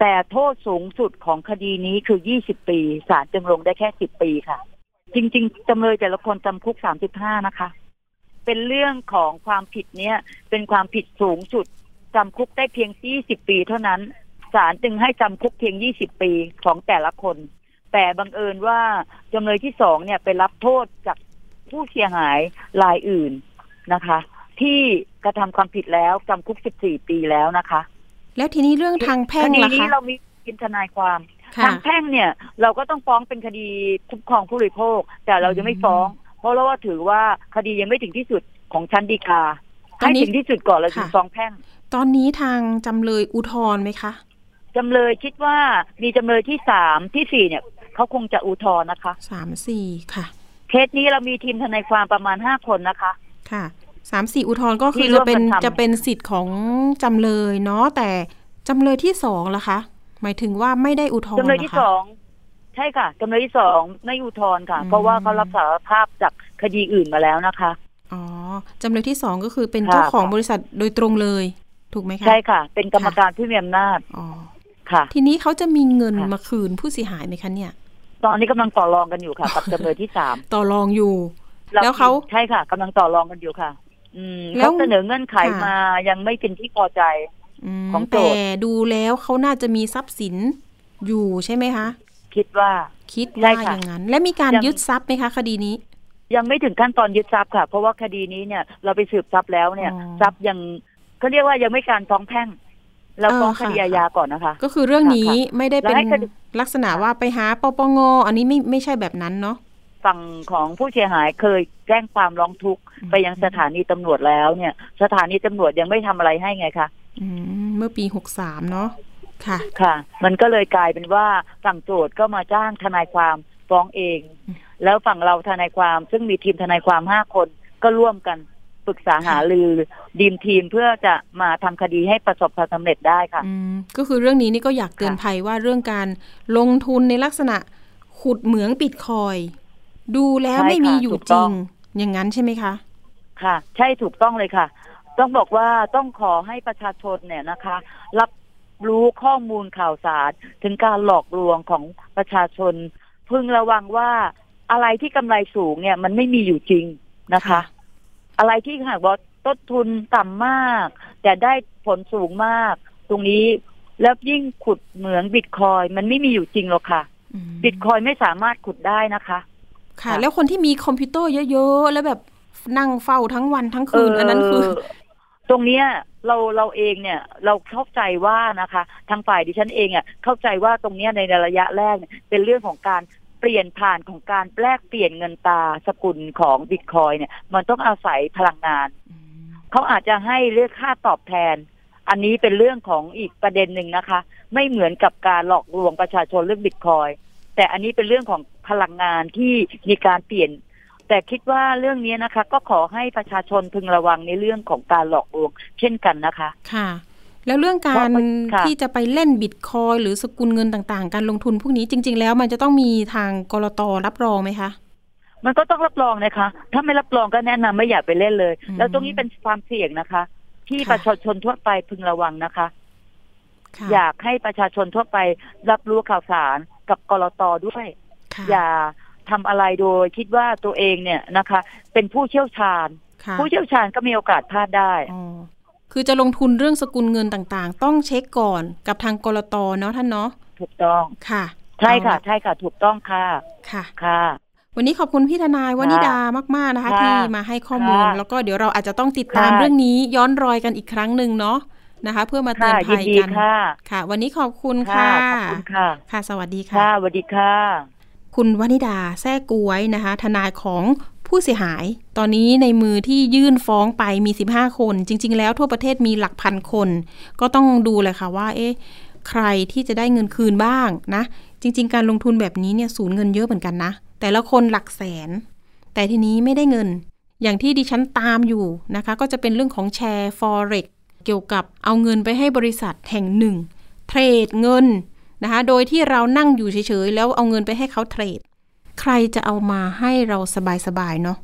แต่โทษสูงสุดของคดีนี้คือยี่สิบปีศาลจึงลงได้แค่สิบปีค่ะ จริง ๆจำเลยแต่ละคนจำคุกสามสิบห้านะคะ เป็นเรื่องของความผิดเนี่ยเป็นความผิดสูงสุดจำคุกได้เพียงยี่สิบปีเท่านั้น ศาลจึงให้จำคุกเพียงยี่สิบปีของแต่ละคน แต่บังเอิญว่าจำเลยที่สองเนี่ยไปรับโทษจากผู้เสียหายรายอื่นนะคะ ที่กระทำความผิดแล้วจำคุก 14 ปีแล้วนะคะ แล้วทีนี้เรื่องทางแพ่คงดีล่ะนี้คะเรามีทีมทนายความค่ะทางแพ่งเนี่ย เราก็ต้องฟ้องเป็นคดีคุ้มครองผู้บริโภค แต่เราจะไม่ฟ้อง เพราะเราว่าถือว่าคดียังไม่ถึงที่สุดของชั้นฎีกาตอนให้นี้ถึงที่สุดก่อนเราถึงค่ะฟ้องแพ่ง ตอนนี้ทางจำเลยอุทธรณ์ไหมคะ จำเลยคิดว่ามีจำเลยที่สามที่สี่เนี่ยเขาคงจะอุทธรณ์นะคะสามสี่ค่ะ เคสนี้เรามีทีมทนายความประมาณห้าคนนะคะ ค่ะสามสี่อุทธรณ์ก็คือที่ร่จะวมเป็นกันทำจะเป็นสิทธิ์ของจำเลยเนาะแต่จำเลยที่สองล่ะคะ หมายถึงว่าไม่ได้อุทธรณ์จำเลยที่หรคะสองใช่ค่ะจำเลยที่สองไม่อุทธรณ์ค่ะอืมเพราะว่าเขารับสารภาพจากคดีอื่นมาแล้วนะคะอ๋อจำเลยที่สองก็คือเป็นค่ะเจ้าของบริษัทโดยตรงเลย ถูกไหมคะใช่ค่ะ เป็นกรรมการผู้มีอำนาจอ๋อ ค่ะ ทีนี้เขาจะมีเงินค่ะมาคืนผู้เสียหายไหมคะเนี่ย ตอนนี้กำลังต่อรองกันอยู่ค่ะกับจำเลยที่สามต่อรองอยู่รแล้วเขาใช่ค่ะกำลังต่อรองกันอยู่ค่ะ อืมแล้วเขาเสนอเงื่อนไขค่ะมายังไม่เป็นที่พอใจอืมของโจแต่ทย์ดูแล้วเขาน่าจะมีทรัพย์สินอยู่ใช่ไหมคะ คิดว่าคิดใช่ว่าค่ะอย่างนั้น และมีการยังยึดทรัพย์ไหมคะ คดีนี้ ยังไม่ถึงขั้นตอนยึดทรัพย์ค่ะ เพราะว่าคดีนี้เนี่ย เราไปสืบทรัพย์แล้วเนี่ยอ๋อทรัพย์ยังเขาเรียกว่ายังไม่การฟ้องแพ่ง เราฟ้องเออคค่ะดีอาญาก่อนนะคะ ก็คือเรื่องนี้ค่ะไม่ได้เป็นแล้วให้คดีลักษณะว่าไปหาปปงอันนี้ไม่ไม่ใช่แบบนั้นเนาะฝั่งของผู้เสียหายเคยแจ้งความร้องทุกข์อืมไปยังสถานีตำรวจแล้วเนี่ย สถานีตำรวจยังไม่ทำอะไรให้ไงคะอืมเมื่อปีหกสามเนาะค่ะ ค่ะ มันก็เลยกลายเป็นว่าฝั่งโจทย์ก็มาจ้างทนายความฟ้องเองอืมแล้วฝั่งเราทนายความซึ่งมีทีมทนายความห้าคนก็ร่วมกัน ปรึกษาหารือดีมทีมเพื่อจะมาทำคดีให้ประสบความสำเร็จได้ค่ะอืมก็คือเรื่องนี้นี่ก็อยากเตือนค่ะภัยว่าเรื่องการลงทุนในลักษณะขุดเหมืองบิตคอยน์ดูแล้วใช่ไม่มีค่ะอยู่ถูกจต้ริองงอย่างนั้นใช่ไหมคะ ค่ะ ใช่ถูกต้องเลยค่ะ ต้องบอกว่าต้องขอให้ประชาชนเนี่ยนะคะ รับรู้ข้อมูลข่าวสารถึงการหลอกลวงของประชาชน พึงระวังว่าอะไรที่กำไรสูงเนี่ย มันไม่มีอยู่จริงนะคะค่ะ อะไรที่หากว่าต้นทุนต่ำมาก แต่ได้ผลสูงมาก ตรงนี้แล้วยิ่งขุดเหมืองบิตคอยน์มันไม่มีอยู่จริงหรอกค่ะอืมบิตคอยน์ไม่สามารถขุดได้นะคะค่ะค่ะ แล้วคนที่มีคอมพิวเตอร์เยอะๆ แล้วแบบนั่งเฝ้าทั้งวันทั้งคืนอันนั้นคือเตรงเนี้ยเราเราเองเนี่ย เราเข้าใจว่านะคะ ทางฝ่ายดิฉันเองอะเข้าใจว่าตรงเนี้ยในระยะแรกเนี่ยเป็นเรื่องของการ เปลี่ยนผ่านของการแลกเปลี่ยนเงินตราสกุลของบิตคอยเนี่ย มันต้องอาศัยพลังงาน เขาอาจจะให้เรียกค่าตอบแทน อันนี้เป็นเรื่องของอีกประเด็นหนึ่งนะคะ ไม่เหมือนกับการหลอกลวงประชาชนเรื่องบิตคอยแต่อันนี้เป็นเรื่องของพลังงานที่มีการเปลี่ยน แต่คิดว่าเรื่องนี้นะคะ ก็ขอให้ประชาชนพึงระวังในเรื่องของการหลอกลวงเช่นกันนะคะ ค่ะ แล้วเรื่องการเพราะมันค่ะที่จะไปเล่นบิตคอยหรือสกุลเงินต่างๆ การลงทุนพวกนี้จริง ๆ แล้วมันจะต้องมีทางกรตรับรองไหมคะมันก็ต้องรับรองนะคะ ถ้าไม่รับรองก็แนะนำไม่อย่าไปเล่นเลยอืมแล้วตรงนี้เป็นความเสี่ยงนะคะ ที่ค่ะประชาชนทั่วไปพึงระวังนะคะค่ะอยากให้ประชาชนทั่วไปรับรู้ข่าวสารกับกรตด้วยค่ะอย่าทำอะไรโดยคิดว่าตัวเองเนี่ยนะคะ เป็นผู้เชี่ยวชาญค่ะผู้เชี่ยวชาญก็มีโอกาสพลาดได้อ๋อ คือจะลงทุนเรื่องสกุลเงินต่างๆ ต้องเช็คก่อนกับทางกรตเนาะท่านเนาะถูกต้องค่ะ ใช่ค่ะเอาลใช่ค่ะถูกต้องค่ะค่ะค่ะ วันนี้ขอบคุณพี่ทนายวนิดามาก ๆนะคะค่ะที่มาให้ข้อมูลค่ะแล้วก็เดี๋ยวเราอาจจะต้องติดตามค่ะเรื่องนี้ย้อนรอยกันอีกครั้งหนึ่งเนาะนะคะ เพื่อมาเตือค่ะนยิภันยดีกันค่ะค่ะ วันนี้ขอบคุณค่ะค่ะขอบคุณค่ะ ค่ะ สวัสดีค่ะค่ะสวัสดีค่ะ คุณวนิดาแท้กวยนะคะ ทนายของ ผู้เสียหาย ตอนนี้ในมือที่ยื่นฟ้องไปมี 15 คน จริง ๆ แล้วทั่วประเทศมีหลักพันคน ก็ต้องดูเลยค่ะว่า เอ๊ะใครที่จะได้เงินคืนบ้างนะ จริง ๆ การลงทุนแบบนี้เนี่ยสูญเงินเยอะเหมือนกันนะ แต่ละคนหลักแสน แต่ทีนี้ไม่ได้เงิน อย่างที่ดิฉันตามอยู่นะคะ ก็จะเป็นเรื่องของแชร์ forex เกี่ยวกับเอาเงินไปให้บริษัทแห่งหนึ่ง เทรดเงินนะคะ โดยที่เรานั่งอยู่เฉยๆ แล้วเอาเงินไปให้เขาเทรด ใครจะเอามาให้เราสบายๆเนาะ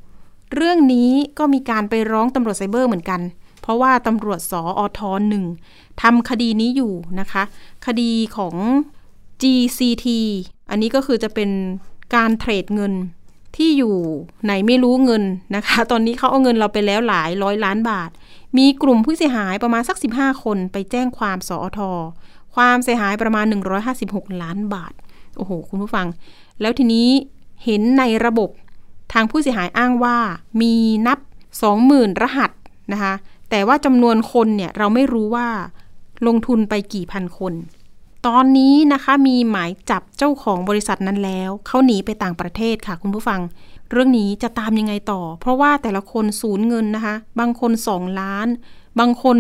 เรื่องนี้ก็มีการไปร้องตำรวจไซเบอร์เหมือนกัน เพราะว่าตำรวจสออทหนึ่งทำคดีนี้อยู่นะคะ คดีของ GCT อันนี้ก็คือจะเป็นการเทรดเงินที่อยู่ไหนไม่รู้เงินนะคะ ตอนนี้เขาเอาเงินเราไปแล้วหลายร้อยล้านบาท มีกลุ่มผู้เสียหายประมาณสัก 15 คนไปแจ้งความสอทความเสียหายประมาณ 156 ล้านบาท โอ้โห คุณผู้ฟัง แล้วทีนี้ เห็นในระบบทางผู้เสียหายอ้างว่ามีนับ 20,000 รหัสนะคะแต่ว่าจำนวนคนเนี่ยเราไม่รู้ว่าลงทุนไปกี่พันคน ตอนนี้นะคะมีหมายจับเจ้าของบริษัทนั้นแล้ว เขาหนีไปต่างประเทศค่ะคุณผู้ฟัง เรื่องนี้จะตามยังไงต่อ เพราะว่าแต่ละคนสูญเงินนะคะ บางคน 2 ล้าน บางคน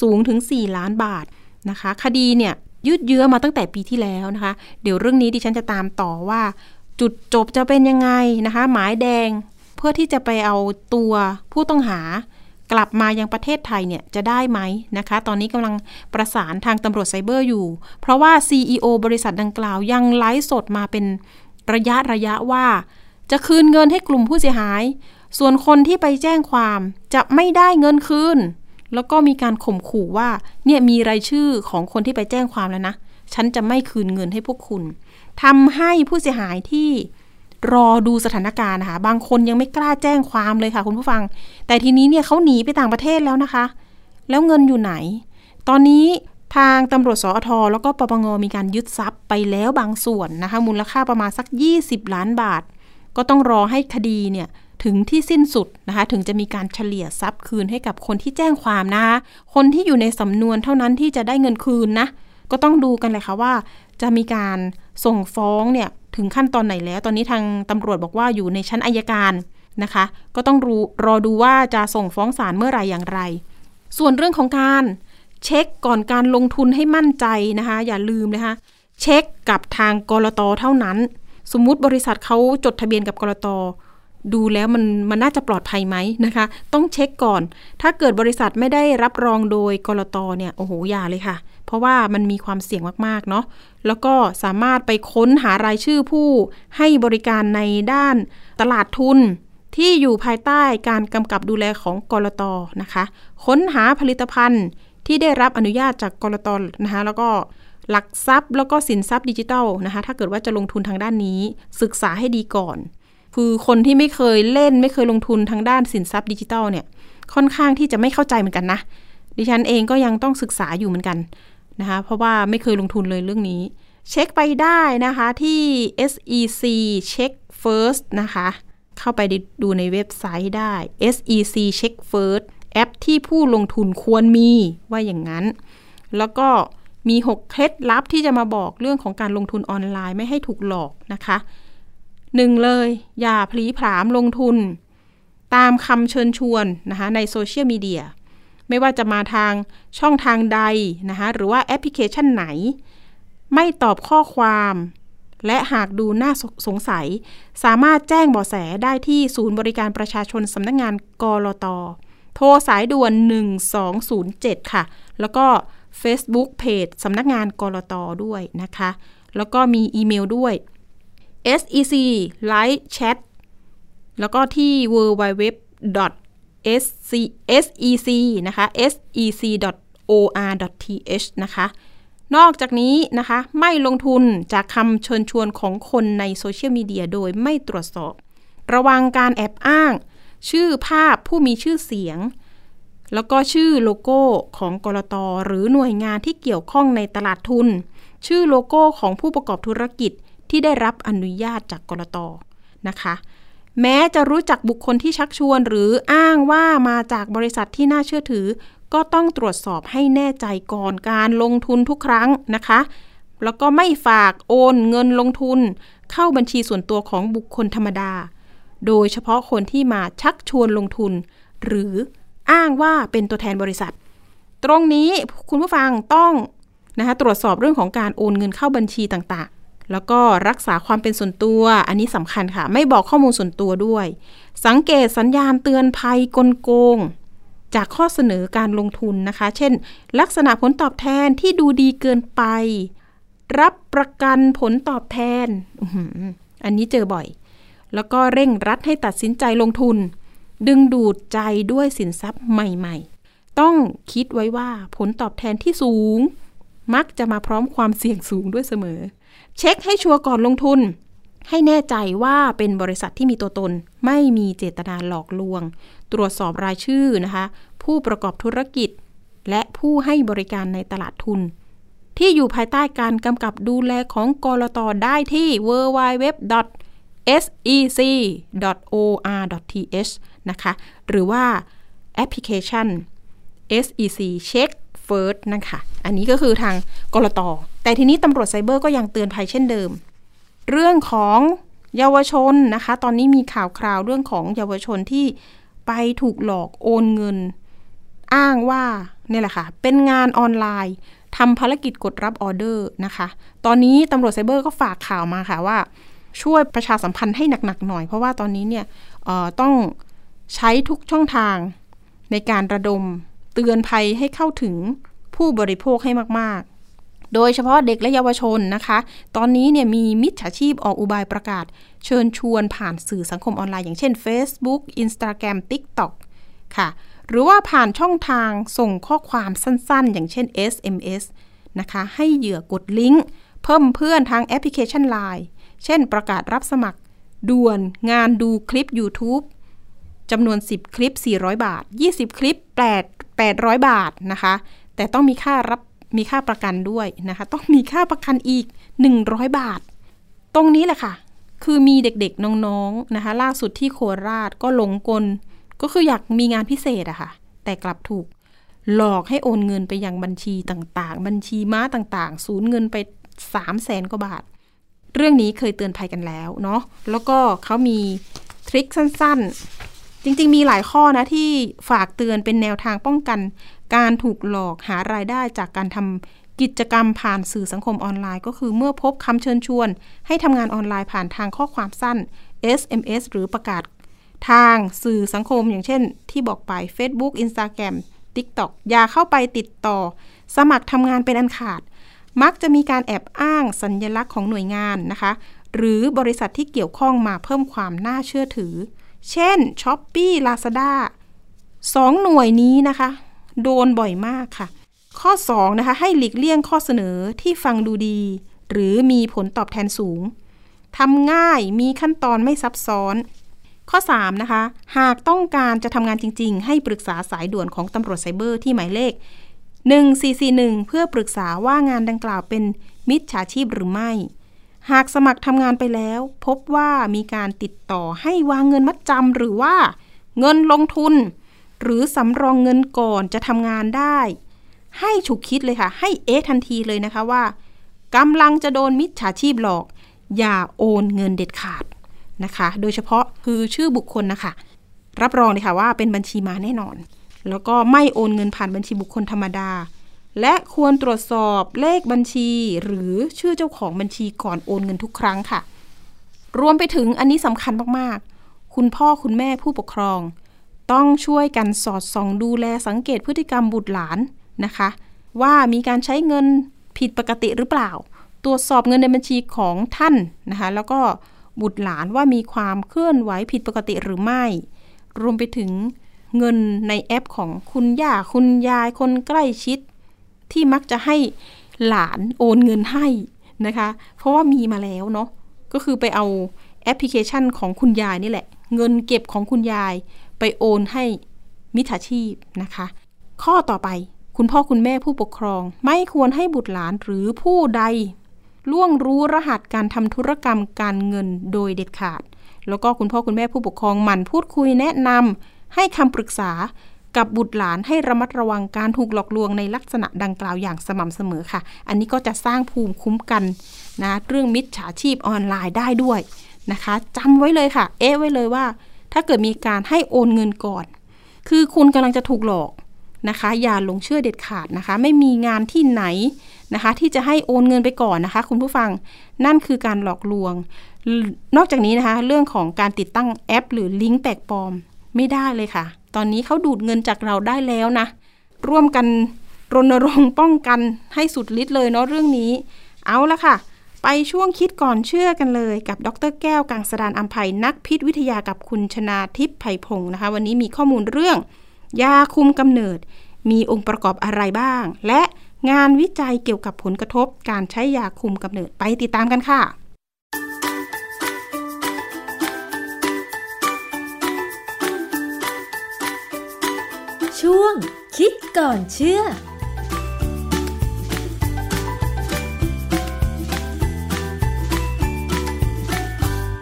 สูงถึง 4 ล้านบาทนะคะ คดีเนี่ยยืดเยื้อมาตั้งแต่ปีที่แล้วนะคะ เดี๋ยวเรื่องนี้ดิฉันจะตามต่อว่า จุดจบจะเป็นยังไงนะคะ หมายแดงเพื่อที่จะไปเอาตัวผู้ต้องหากลับมายังประเทศไทยเนี่ยจะได้ไหมนะคะ ตอนนี้กำลังประสานทางตำรวจไซเบอร์อยู่ เพราะว่า CEO บริษัทดังกล่าวยังไลฟ์สดมาเป็นระยะระยะว่า จะคืนเงินให้กลุ่มผู้เสียหาย ส่วนคนที่ไปแจ้งความจะไม่ได้เงินคืน แล้วก็มีการข่มขู่ว่าเนี่ยมีรายชื่อของคนที่ไปแจ้งความแล้วนะ ฉันจะไม่คืนเงินให้พวกคุณทำให้ผู้เสียหายที่รอดูสถานการณ์นะคะ บางคนยังไม่กล้าแจ้งความเลยค่ะคุณผู้ฟัง แต่ทีนี้เนี่ยเขาหนีไปต่างประเทศแล้วนะคะ แล้วเงินอยู่ไหน ตอนนี้ทางตำรวจสอทแล้วก็ปปงมีการยึดทรัพย์ไปแล้วบางส่วนนะคะ มูลค่าประมาณสัก 20 ล้านบาท ก็ต้องรอให้คดีเนี่ยถึงที่สิ้นสุดนะคะ ถึงจะมีการเฉลี่ยทรัพย์คืนให้กับคนที่แจ้งความนะคะ คนที่อยู่ในสำนวนเท่านั้นที่จะได้เงินคืนนะ ก็ต้องดูกันเลยค่ะว่า จะมีการส่งฟ้องเนี่ยถึงขั้นตอนไหนแล้ว ตอนนี้ทางตำรวจบอกว่าอยู่ในชั้นอายการนะคะ ก็ต้องรู้รอดูว่าจะส่งฟ้องศาลเมื่อไหร่อย่างไร ส่วนเรื่องของการเช็คก่อนการลงทุนให้มั่นใจนะคะ อย่าลืมนะคะเช็คกับทางกรตเท่านั้น สมมุติบริษัทเขาจดทะเบียนกับกรตดูแล้วมันมันน่าจะปลอดภัยไหมนะคะ ต้องเช็คก่อน ถ้าเกิดบริษัทไม่ได้รับรองโดยกรตเนี่ยโอ้โหอย่าเลยค่ะ เพราะว่ามันมีความเสี่ยงมาก ๆ เนาะแล้วก็สามารถไปค้นหารายชื่อผู้ให้บริการในด้านตลาดทุน ที่อยู่ภายใต้การกำกับดูแลของกรตนะคะ ค้นหาผลิตภัณฑ์ที่ได้รับอนุญาตจากกรตนะคะแล้วก็หลักทรัพย์แล้วก็สินทรัพย์ดิจิทัลนะคะถ้าเกิดว่าจะลงทุนทางด้านนี้ ศึกษาให้ดีก่อน คือคนที่ไม่เคยเล่นไม่เคยลงทุนทางด้านสินทรัพย์ดิจิทัลเนี่ยค่อนข้างที่จะไม่เข้าใจเหมือนกันนะ ดิฉันเองก็ยังต้องศึกษาอยู่เหมือนกัน นะคะ เพราะว่าไม่เคยลงทุนเลยเรื่องนี้ เช็คไปได้นะคะที่ SEC Check First นะคะ เข้าไปดูในเว็บไซต์ได้ SEC Check First แอปที่ผู้ลงทุนควรมีว่าอย่างนั้น แล้วก็มี 6 เคล็ดลับที่จะมาบอกเรื่องของการลงทุนออนไลน์ไม่ให้ถูกหลอกนะคะหนึ่งเลย อย่าผลีผลามลงทุน ตามคำเชิญชวนนะคะในโซเชียลมีเดีย ไม่ว่าจะมาทางช่องทางใดนะคะหรือว่าแอปพลิเคชันไหน ไม่ตอบข้อความ และหากดูน่าสงสัย สามารถแจ้งเบาะแสได้ที่ศูนย์บริการประชาชนสำนักงงานกรตโทรสายด่วน 1207 ค่ะ แล้วก็ Facebook เพจสำนักงานกรตด้วยนะคะ แล้วก็มีอีเมลด้วย sec live chat แล้วก็ที่ www s. c. sec นะคะ sec or.th นะคะ นอกจากนี้นะคะ ไม่ลงทุนจากคำเชิญชวนของคนในโซเชียลมีเดียโดยไม่ตรวจสอบ ระวังการแอบอ้าง ชื่อภาพผู้มีชื่อเสียง แล้วก็ชื่อโลโก้ของกรตหรือหน่วยงานที่เกี่ยวข้องในตลาดทุน ชื่อโลโก้ของผู้ประกอบธุรกิจที่ได้รับอนุญาตจากกรตนะคะ แม้จะรู้จักบุคคลที่ชักชวน หรืออ้างว่ามาจากบริษัทที่น่าเชื่อถือ ก็ต้องตรวจสอบให้แน่ใจก่อนการลงทุนทุกครั้งนะคะ แล้วก็ไม่ฝากโอนเงินลงทุน เข้าบัญชีส่วนตัวของบุคคลธรรมดา โดยเฉพาะคนที่มาชักชวนลงทุน หรืออ้างว่าเป็นตัวแทนบริษัท ตรงนี้คุณผู้ฟังต้องนะคะตรวจสอบเรื่องของการโอนเงินเข้าบัญชีต่าง แล้วก็รักษาความเป็นส่วนตัว อันนี้สำคัญค่ะ ไม่บอกข้อมูลส่วนตัวด้วย สังเกตสัญญาณเตือนภัยกลโกง จากข้อเสนอการลงทุนนะคะ เช่น ลักษณะผลตอบแทนที่ดูดีเกินไป รับประกันผลตอบแทนออันนี้เจอบ่อย แล้วก็เร่งรัดให้ตัดสินใจลงทุน ดึงดูดใจด้วยสินทรัพย์ใหม่ๆ ต้องคิดไว้ว่าผลตอบแทนที่สูง มักจะมาพร้อมความเสี่ยงสูงด้วยเสมอ เช็คให้ชัวร์ก่อนลงทุน ให้แน่ใจว่าเป็นบริษัทที่มีตัวตน ไม่มีเจตนาหลอกลวง ตรวจสอบรายชื่อนะคะ ผู้ประกอบธุรกิจ และผู้ให้บริการในตลาดทุน ที่อยู่ภายใต้การกำกับดูแลของกรตได้ที่ www sec.or.th นะคะ หรือว่าแอปพลิเคชัน SEC Check First นะคะอันนี้ก็คือทางกรตแต่ทีนี้ตำรวจไซเบอร์ก็ยังเตือนภัยเช่นเดิม เรื่องของเยาวชนนะคะ ตอนนี้มีข่าวคราวเรื่องของเยาวชนที่ไปถูกหลอกโอนเงิน อ้างว่าเนี่ยแหละค่ะ เป็นงานออนไลน์ทำภารกิจกดรับออเดอร์นะคะ ตอนนี้ตำรวจไซเบอร์ก็ฝากข่าวมาค่ะว่า ช่วยประชาสัมพันธ์ให้หนักๆหน่อย เพราะว่าตอนนี้เนี่ยต้องใช้ทุกช่องทางในการระดม ตือนภัยให้เข้าถึงผู้บริโภคให้มาก ๆ โดยเฉพาะเด็กและเยาวชนนะคะ ตอนนี้เนี่ยมีมิจฉาชีพออกอุบายประกาศ เชิญชวนผ่านสื่อสังคมออนไลน์อย่างเช่น Facebook Instagram TikTok ค่ะ หรือว่าผ่านช่องทางส่งข้อความสั้นๆ อย่างเช่น SMS นะคะ ให้เหยื่อกดลิงก์เพิ่มเพื่อนทางแอปพลิเคชัน Line เช่นประกาศรับสมัครด่วนงานดูคลิป YouTube จำนวน 10 คลิป 400 บาท 20 คลิป 8 800 บาทนะคะ แต่ต้องมีค่ารับมีค่าประกันด้วยนะคะ ต้องมีค่าประกันอีก 100 บาท ตรงนี้แหละค่ะ คือมีเด็กๆน้องๆนะคะ ล่าสุดที่โคราชก็หลงกล ก็คืออยากมีงานพิเศษอะค่ะ แต่กลับถูกหลอกให้โอนเงินไปยังบัญชีต่างๆ บัญชีม้าต่างๆ สูญเงินไป3 0 0แสนกว่าบาท เรื่องนี้เคยเตือนภัยกันแล้วเนาะ แล้วก็เขามีทริคสั้นๆ จริงๆ มีหลายข้อนะที่ฝากเตือนเป็นแนวทางป้องกัน การถูกหลอกหารายได้จากการทำกิจกรรมผ่านสื่อสังคมออนไลน์ ก็คือเมื่อพบคำเชิญชวน ให้ทำงานออนไลน์ผ่านทางข้อความสั้น SMS หรือประกาศทางสื่อสังคมอย่างเช่น ที่บอกไป Facebook Instagram TikTok อย่าเข้าไปติดต่อ สมัครทำงานเป็นอันขาด มักจะมีการแอบอ้างสัญญลักษณ์ของหน่วยงานนะคะ หรือบริษัทที่เกี่ยวข้องมาเพิ่มความน่าเชื่อถือ เช่น s h อ p e e Lazada สองหน่วยนี้นะคะ โดนบ่อยมากค่ะ ข้อ 2 นะคะ ให้หลีกเลี่ยงข้อเสนอที่ฟังดูดี หรือมีผลตอบแทนสูงทำง่ายมีขั้นตอนไม่ซับซ้อน ข้อ 3 นะคะ หากต้องการจะทำงานจริง ๆ ให้ปรึกษาสายด่วนของตำรวจไซเบอร์ที่หมายเลข 1441 เพื่อปรึกษาว่างานดังกล่าวเป็นมิจฉาชีพหรือไม่ หากสมัครทำงานไปแล้ว พบว่ามีการติดต่อให้วางเงินมัดจำหรือว่า เงินลงทุน หรือสำรองเงินก่อนจะทำงานได้ ให้ฉุกคิดเลยค่ะ ให้เอะทันทีเลยนะคะว่ากำลังจะโดนมิจฉาชีพหลอก อย่าโอนเงินเด็ดขาดนะคะ โดยเฉพาะคือชื่อบุคคลนะคะ รับรองเลยค่ะว่าเป็นบัญชีมาแน่นอน แล้วก็ไม่โอนเงินผ่านบัญชีบุคคลธรรมดา และควรตรวจสอบเลขบัญชี หรือชื่อเจ้าของบัญชีก่อนโอนเงินทุกครั้งค่ะ รวมไปถึงอันนี้สำคัญมากๆ คุณพ่อคุณแม่ผู้ปกครอง ต้องช่วยกันสอดส่องดูแลสังเกตพฤติกรรมบุตรหลานนะคะ ว่ามีการใช้เงินผิดปกติหรือเปล่า ตรวจสอบเงินในบัญชีของท่านนะคะ แล้วก็บุตรหลานว่ามีความเคลื่อนไหวผิดปกติหรือไม่ รวมไปถึงเงินในแอปของคุณย่าคุณยายคนใกล้ชิด ที่มักจะให้หลานโอนเงินให้นะคะ เพราะว่ามีมาแล้วเนาะก็คือไปเอาแอปพลิเคชันของคุณยายนี่แหละ เงินเก็บของคุณยายไปโอนให้มิจฉาชีพนะคะ ข้อต่อไปคุณพ่อคุณแม่ผู้ปกครอง ไม่ควรให้บุตรหลานหรือผู้ใด ล่วงรู้รหัสการทำธุรกรรมการเงินโดยเด็ดขาด แล้วก็คุณพ่อคุณแม่ผู้ปกครองหมั่นพูดคุยแนะนำให้คำปรึกษา กับบุตรหลานให้ระมัดระวังการถูกหลอกลวงในลักษณะดังกล่าวอย่างสม่ำเสมอค่ะ อันนี้ก็จะสร้างภูมิคุ้มกันนะเรื่องมิจฉาชีพออนไลน์ได้ด้วยนะคะจำไว้เลยค่ะ เอ๊ะไว้เลยว่า ถ้าเกิดมีการให้โอนเงินก่อน คือคุณกำลังจะถูกหลอกนะคะ อย่าหลงเชื่อเด็ดขาดนะคะ ไม่มีงานที่ไหนนะคะ ที่จะให้โอนเงินไปก่อนนะคะ คุณผู้ฟังนั่นคือการหลอกลวง นอกจากนี้นะคะ เรื่องของการติดตั้งแอป หรือลิงก์แปลกปลอมไม่ได้เลยค่ะ ตอนนี้เขาดูดเงินจากเราได้แล้วนะ ร่วมกันรณรงค์ป้องกันให้สุดฤทธิ์เลยเนาะเรื่องนี้ เอาละค่ะ ไปช่วงคิดก่อนเชื่อกันเลยกับดรแก้วกังสดานอัมภัยนักพิษวิทยากับคุณชนาทิพย์ไผ่พงศ์นะคะ วันนี้มีข้อมูลเรื่อง ยาคุมกำเนิด มีองค์ประกอบอะไรบ้าง และงานวิจัยเกี่ยวกับผลกระทบ การใช้ยาคุมกำเนิดไปติดตามกันค่ะ ช่วง คิดก่อนเชื่อ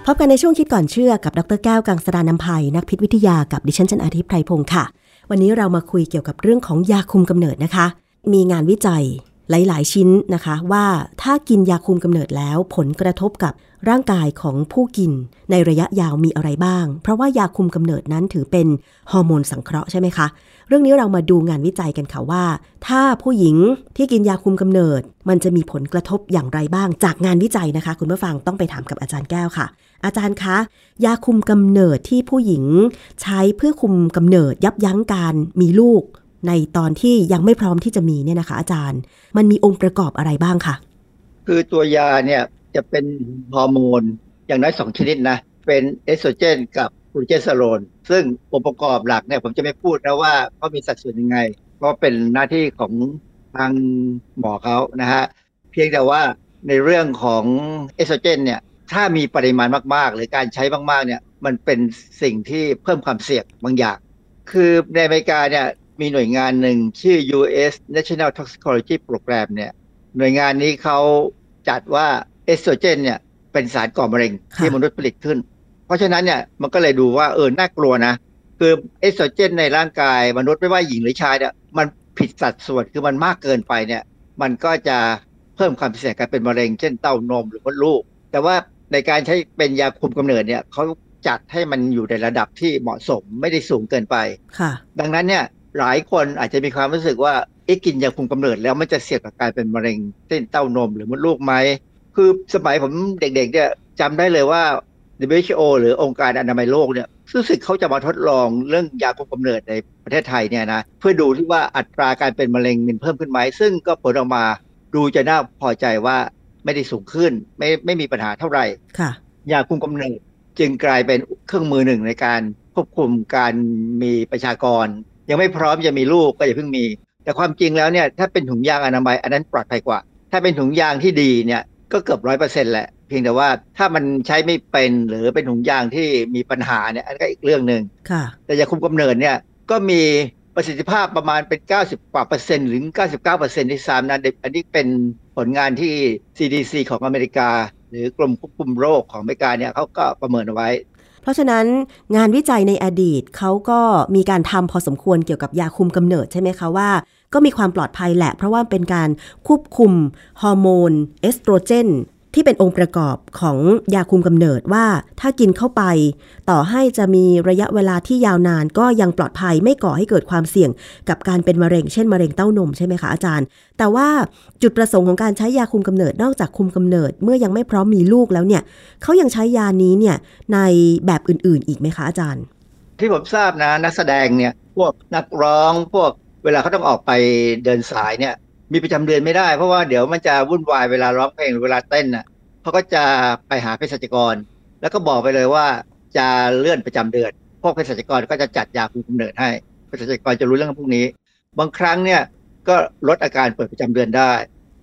พบกันในช่วงคิดก่อนเชื่อกับ ดรแก้วกังสดานนภัยนักพิษวิทยากับดิฉันจันอาทิตย์ไพรพงศ์ค่ะ วันนี้เรามาคุยเกี่ยวกับเรื่องของยาคุมกำเนิดนะคะ มีงานวิจัย หลาย ๆ ชิ้นนะคะว่าถ้ากินยาคุมกำเนิดแล้วผลกระทบกับร่างกายของผู้กินในระยะยาวมีอะไรบ้าง เพราะว่ายาคุมกำเนิดนั้นถือเป็นฮอร์โมนสังเคราะห์ใช่ไหมคะ เรื่องนี้เรามาดูงานวิจัยกันค่ะว่า ถ้าผู้หญิงที่กินยาคุมกำเนิด มันจะมีผลกระทบอย่างไรบ้าง จากงานวิจัยนะคะ คุณผู้ฟังต้องไปถามกับอาจารย์แก้วค่ะ อาจารย์คะ ยาคุมกำเนิดที่ผู้หญิงใช้เพื่อคุมกำเนิดยับยั้งการมีลูก ในตอนที่ยังไม่พร้อมที่จะมีเนี่ยนะคะ อาจารย์ มันมีองค์ประกอบอะไรบ้างคะคือตัวยาเนี่ยจะเป็นฮอร์โมนอย่างน้อยสองชนิดนะ เป็นเอสโตรเจนกับโปรเจสเตอโรนซึ่งองค์ประกอบหลักเนี่ยผมจะไม่พูดนะว่าเขามีสัดส่วนยังไง เพราะเป็นหน้าที่ของทางหมอเขานะฮะเพียงแต่ว่าในเรื่องของเอสโตรเจนเนี่ยถ้ามีปริมาณมากๆ หรือการใช้มากๆเนี่ยมันเป็นสิ่งที่เพิ่มความเสี่ยงบางอย่าง คือในอเมริกาเนี่ย มีหน่วยงานหนึ่งชื่อ U.S. National Toxicology Program เนี่ยหน่วยงานนี้เขาจัดว่าเอสโตรเจนเนี่ยเป็นสารก่อมะเร็งที่มนุษย์ผลิตขึ้น เพราะฉะนั้นเนี่ยมันก็เลยดูว่าเออน่ากลัวนะ คือเอสโตรเจนในร่างกายมนุษย์ไม่ว่าหญิงหรือชายเนี่ยมันผิดสัดส่วนคือมันมากเกินไปเนี่ย มันก็จะเพิ่มความเสี่ยงการเป็นมะเร็ง เช่นเต้านมหรือมดลูก แต่ว่าในการใช้เป็นยาคุมกำเนิดเนี่ยเขาจัดให้มันอยู่ในระดับที่เหมาะสมไม่ได้สูงเกินไปค่ะ ดังนั้นเนี่ย หลายคนอาจจะมีความรู้สึกว่าเอ๊กินยาคุมกำเนิดแล้วมันจะเสี่ยงกับการเป็นมะเร็งเช่นเต้านมหรือมดลูกไหมคือสมัยผมเด็กๆเนี่ยจำได้เลยว่า WHO หรือองค์การอนามัยโลกเนี่ยรู้สึกเขาจะมาทดลองเรื่องยาคุมกำเนิดในประเทศไทยเนี่ยนะเพื่อดูที่ว่าอัตราการเป็นมะเร็งมันเพิ่มขึ้นไหมซึ่งก็ผลออกมาดูจะน่าพอใจว่าไม่ได้สูงขึ้นไม่ไม่มีปัญหาเท่าไหร่ค่ะยาคุมกำเนิดจึงกลายเป็นเครื่องมือหนึ่งในการควบคุมการมีประชากร ยังไม่พร้อมจะมีลูกก็อย่าเพิ่งมี แต่ความจริงแล้วเนี่ยถ้าเป็นถุงยางอนามัยอันนั้นปลอดภัยกว่า ถ้าเป็นถุงยางที่ดีเนี่ยก็เกือบร้อยเปอร์เซ็นต์แหละ เพียงแต่ว่าถ้ามันใช้ไม่เป็นหรือเป็นถุงยางที่มีปัญหาเนี่ยอันก็อีกเรื่องหนึ่งค่ะแต่ยาคุมกำเนิดเนี่ยก็มีประสิทธิภาพประมาณเป็น 90 กว่าเปอร์เซ็นต์หรือ99เปอร์เซ็นต์ที่ซ้ำนะอันนี้เป็นผลงานที่ CDC ของอเมริกา หรือกรมควบคุมโรคของอเมริกาเนี่ยเขาก็ประเมินเอาไว้เพ ราะฉะนั้นงานวิจัยในอดีตเขาก็มีการทำพอสมควรเกี่ยวกับยาคุมกำเนิดใช่ไหมคะว่า ก็มีความปลอดภัยแหละ เพราะว่าเป็นการควบคุมฮอร์โมนเอสโตรเจน ที่เป็นองค์ประกอบของยาคุมกำเนิดว่าถ้ากินเข้าไป ต่อให้จะมีระยะเวลาที่ยาวนานก็ยังปลอดภัยไม่ก่อให้เกิดความเสี่ยง กับการเป็นมะเร็งเช่นมะเร็งเต้านมใช่ไหมคะอาจารย์ แต่ว่าจุดประสงค์ของการใช้ยาคุมกำเนิดนอกจากคุมกำเนิดเมื่อยังไม่พร้อมมีลูกแล้วเนี่ยเขายังใช้ยานี้เนี่ยในแบบอื่นๆ อีกไหมคะอาจารย์ ที่ผมทราบนะนักแสดงเนี่ยพวกนักร้องพวกเวลาเขาต้องออกไปเดินสายเนี่ย มีประจำเดือนไม่ได้ เพราะว่าเดี๋ยวมันจะวุ่นวายเวลาร้องเพลงหรือเวลาเต้นน่ะเขาก็จะไปหาเภสัชกร แล้วก็บอกไปเลยว่าจะเลื่อนประจำเดือน พวกเภสัชกรก็จะจัดยาคุมกำเนิดให้เภสัชกรจะรู้เรื่องพวกนี้ บางครั้งเนี่ยก็ลดอาการเปิดประจำเดือนได้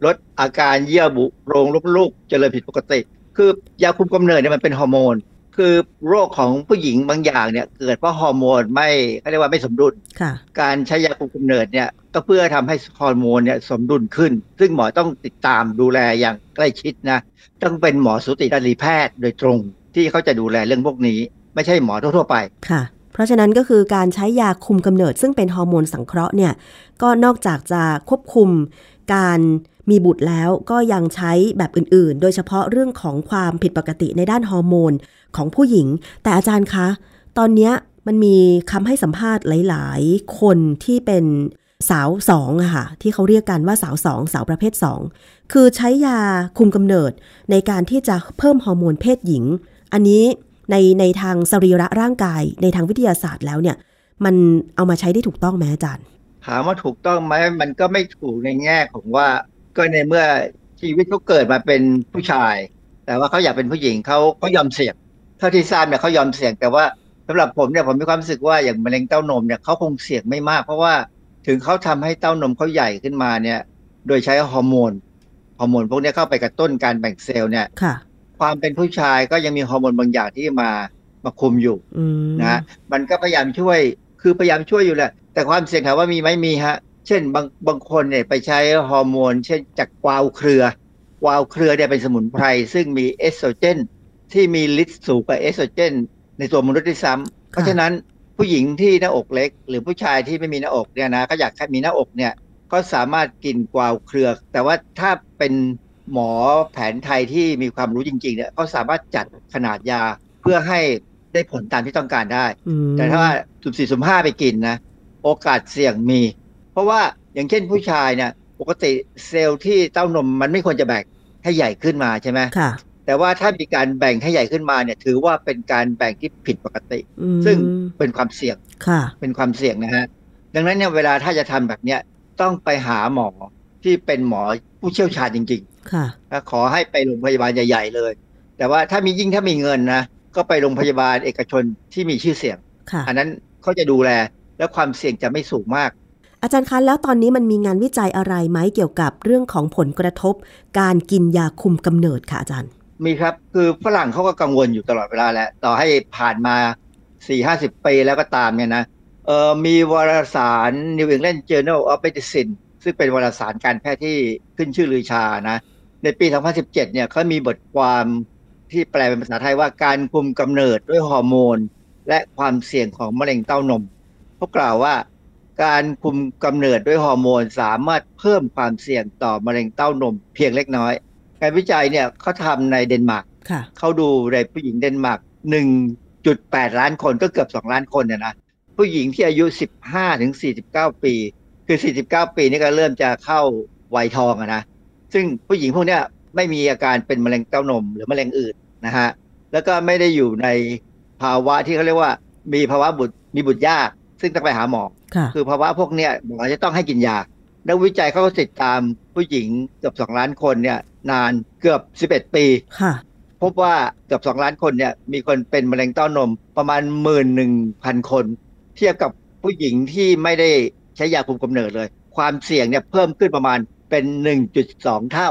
ลดอาการเยื่อบุโพรงลดลูกเจริญผิดปกติ คือยาคุมกำเนิดเนี่ยมันเป็นฮอร์โมน คือโรคของผู้หญิงบางอย่างเนี่ยเกิดเพราะฮอร์โมนไม่เขาเรียกว่าไม่สมดุลค่ะการใช้ยาคุมกำเนิดเนี่ย ก็เพื่อทำให้ฮอร์โมนเนี่ยสมดุลขึ้น ซึ่งหมอต้องติดตามดูแลอย่างใกล้ชิดนะ ต้องเป็นหมอสูตินรีแพทย์โดยตรงที่เขาจะดูแลเรื่องพวกนี้ ไม่ใช่หมอทั่วๆไปค่ะ เพราะฉะนั้นก็คือการใช้ยาคุมกำเนิด ซึ่งเป็นฮอร์โมนสังเคราะห์เนี่ยก็นอกจากจะควบคุมการมีบุตรแล้วก็ยังใช้แบบอื่นๆ โดยเฉพาะเรื่องของความผิดปกติในด้านฮอร์โมนของผู้หญิง แต่อาจารย์คะ ตอนนี้มันมีคำให้สัมภาษณ์หลาย ๆ คนที่เป็น สาวสองอะค่ะที่เขาเรียกกันว่าสาวสองสาวประเภทสองคือใช้ยาคุมกำเนิดในการที่จะเพิ่มฮอร์โมนเพศหญิง อันนี้ในในทางสรีระร่างกายในทางวิทยาศาสตร์แล้วเนี่ยมันเอามาใช้ได้ถูกต้องไหมอาจารย์ถามว่าถูกต้องไหมมันก็ไม่ถูกในแง่ของว่าก็ในเมื่อชีวิตเขาเกิดมาเป็นผู้ชาย แต่ว่าเขาอยากเป็นผู้หญิงเขาเขายอมเสี่ยงเท่าที่ทราบเนี่ยเขายอมเสี่ยงแต่ว่าสำหรับผมเนี่ยผมมีความรู้สึกว่าอย่างมะเร็งเต้านมเนี่ยเขาคงเสี่ยงไม่มาก เพราะว่า ถึงเขาทำให้เต้านมเขาใหญ่ขึ้นมาเนี่ย โดยใช้ฮอร์โมนฮอร์โมนพวกนี้เข้าไปกระตุ้นการแบ่งเซลล์เนี่ยค่ะ ความเป็นผู้ชายก็ยังมีฮอร์โมนบางอย่างที่มามาคุมอยู่อืมนะมันก็พยายามช่วยคือพยายามช่วยอยู่แหละ แต่ความเสี่ยงถามว่ามีไหมมีฮะ เช่นบางบางคนเนี่ยไปใช้ฮอร์โมน เช่นจากกวาวเครือ กวาวเครือเนี่ยเป็นสมุนไพร ซึ่งมีเอสโตรเจนที่มีฤทธิ์สูงกว่าเอสโตรเจนในตัวมนุษย์ด้วยซ้ำเพราะฉะนั้น ผู้หญิงที่หน้าอกเล็ก หรือผู้ชายที่ไม่มีหน้าอกเนี่ยนะก็อยากให้มีหน้าอกเนี่ยก็สามารถกินกวาวเครือ แต่ว่าถ้าเป็นหมอแผนไทยที่มีความรู้จริงๆเนี่ยเขาสามารถจัดขนาดยาเพื่อให้ได้ผลตามที่ต้องการได้อืมแต่ถ้าว่าสุ่มสี่สุ่มห้าไปกินนะโอกาสเสี่ยงมี เพราะว่าอย่างเช่นผู้ชายเนี่ยปกติเซลล์ที่เต้านมมันไม่ควรจะแบ่งให้ใหญ่ขึ้นมาใช่ไหมค่ะ แต่ว่าถ้ามีการแบ่งให้ใหญ่ขึ้นมาเนี่ยถือว่าเป็นการแบ่งที่ผิดปกติอืมซึ่งเป็นความเสี่ยงค่ะ เป็นความเสี่ยงนะฮะดังนั้นเนี่ยเวลาถ้าจะทำแบบเนี้ยต้องไปหาหมอที่เป็นหมอผู้เชี่ยวชาญจริงค่ะๆนะขอให้ไปโรงพยาบาลใหญ่ ๆ เลย แต่ว่าถ้ามียิ่งถ้ามีเงินนะก็ไปโรงพยาบาลเอกชนที่มีชื่อเสียงค่ะอันนั้นเขาจะดูแลและความเสี่ยงจะไม่สูงมาก อาจารย์คะแล้วตอนนี้มันมีงานวิจัยอะไรไหมเกี่ยวกับเรื่องของผลกระทบ การกินยาคุมกำเนิดค่ะอาจารย์ มีครับ คือฝรั่งเขาก็กังวลอยู่ตลอดเวลาแหละ ต่อให้ผ่านมาสี่ห้าสิบปีแล้วก็ตามเนี่ยนะเออมีวารสาร New England Journal of Medicine ซึ่งเป็นวารสารการแพทย์ที่ขึ้นชื่อลือชานะ ในปี 2017 เนี่ยเขามีบทความที่แปลเป็นภาษาไทยว่าการคุมกำเนิดด้วยฮอร์โมน และความเสี่ยงของมะเร็งเต้านมเขากล่าวว่า การคุมกำเนิดด้วยฮอร์โมน สามารถเพิ่มความเสี่ยงต่อมะเร็งเต้านมเพียงเล็กน้อย การวิจัยเนี่ยเขาทำในเดนมาร์กค่ะเขาดูในผู้หญิงเดนมาร์ก1.8ล้านคนก็เกือบ2ล้านคนเนี่ยนะผู้หญิงที่อายุ15ถึง49ปี คือ49ปีนี่ก็เริ่มจะเข้าวัยทองอะนะซึ่งผู้หญิงพวกเนี้ยไม่มีอาการเป็นมะเร็งเต้านมหรือมะเร็งอื่นนะฮะแล้วก็ไม่ได้อยู่ในภาวะที่เขาเรียกว่า มีภาวะบุตรมีบุตรยาก ซึ่งต้องไปหาหมอค่ะคือภาวะพวกเนี้ยหมอจะต้องให้กินยา นักวิจัยเขาก็ติดตามผู้หญิงเกือบ2ล้านคนเนี่ยนานเกือบ11ปีค่ะพบว่าเกือบ2ล้านคนเนี่ยมีคนเป็นมะเร็งเต้านมประมาณ11,000คน เทียบกับผู้หญิงที่ไม่ได้ใช้ยาคุมกำเนิดเลย ความเสี่ยงเนี่ยเพิ่มขึ้นประมาณเป็น 1.2 เท่า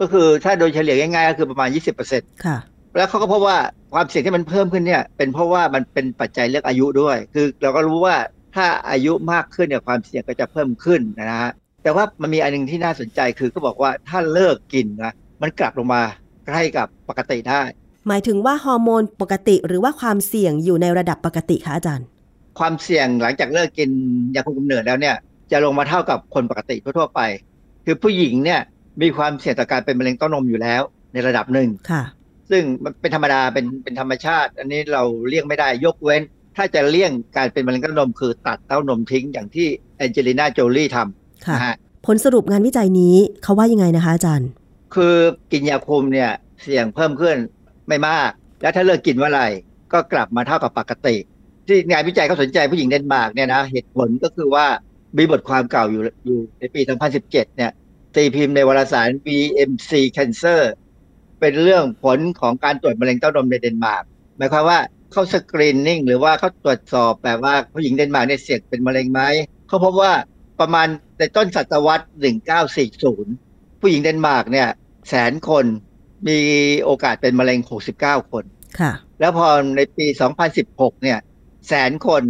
ก็คือถ้าโดยเฉลี่ยง่ายๆก็คือประมาณ 20%ค่ะแล้วเขาก็พบว่าความเสี่ยงที่มันเพิ่มขึ้นเนี่ยเป็นเพราะว่ามันเป็นปัจจัยเรื่องอายุด้วย คือเราก็รู้ว่าถ้าอายุมากขึ้นเนี่ยความเสี่ยงก็จะเพิ่มขึ้นนะฮะ แต่ว่ามันมีอันหนึงที่น่าสนใจคือเขาบอกว่าถ้าเลิกกินนะมันกลับลงมาใกล้กับปกติได้ หมายถึงว่าฮอร์โมนปกติหรือว่าความเสี่ยงอยู่ในระดับปกติคะอาจารย์ ความเสี่ยงหลังจากเลิกกินยาคุมกำเนิดแล้วเนี่ย จะลงมาเท่ากับคนปกติทั่วๆไป คือผู้หญิงเนี่ยมีความเสี่ยงต่อการเป็นมะเร็งเต้านมอยู่แล้ว ในระดับหนึ่งค่ะ ซึ่งมันเป็นธรรมดาเป็นเป็นธรรมชาติ อันนี้เราเลี่ยงไม่ได้ยกเว้น ถ้าจะเลี่ยงการเป็นมะเร็งเต้านมคือตัดเต้านมทิ้งอย่างที่แองเจลิน่าโจลี่ทำ ค่ะนะฮะผลสรุปงานวิจัยนี้เขาว่ายังไงนะคะอาจารย์ คือกินยาคุมเนี่ยเสี่ยงเพิ่มขึ้นไม่มาก แล้วถ้าเลิกกินเมื่อไหร่ก็กลับมาเท่ากับปกติ ที่งานวิจัยเขาสนใจผู้หญิงเดนมาร์กเนี่ยนะเหตุผลก็คือว่ามีบทความเก่าอยู่อยู่ในปี 2017 เนี่ยตีพิมพ์ในวารสาร BMC Cancer เป็นเรื่องผลของการตรวจมะเร็งเต้านมในเดนมาร์กหมายความว่าเขา screening หรือว่าเขาตรวจสอบแบบว่าผู้หญิงเดนมาร์กเนี่ยเสี่ยงเป็นมะเร็งไหมเขาพบว่าประมาณ ในต้นศตวรรษ 1940 ผู้หญิงเดนมาร์กเนี่ย แสนคนมีโอกาสเป็นมะเร็ง 69 คนค่ะ แล้วพอในปี 2016 เนี่ย แสนคน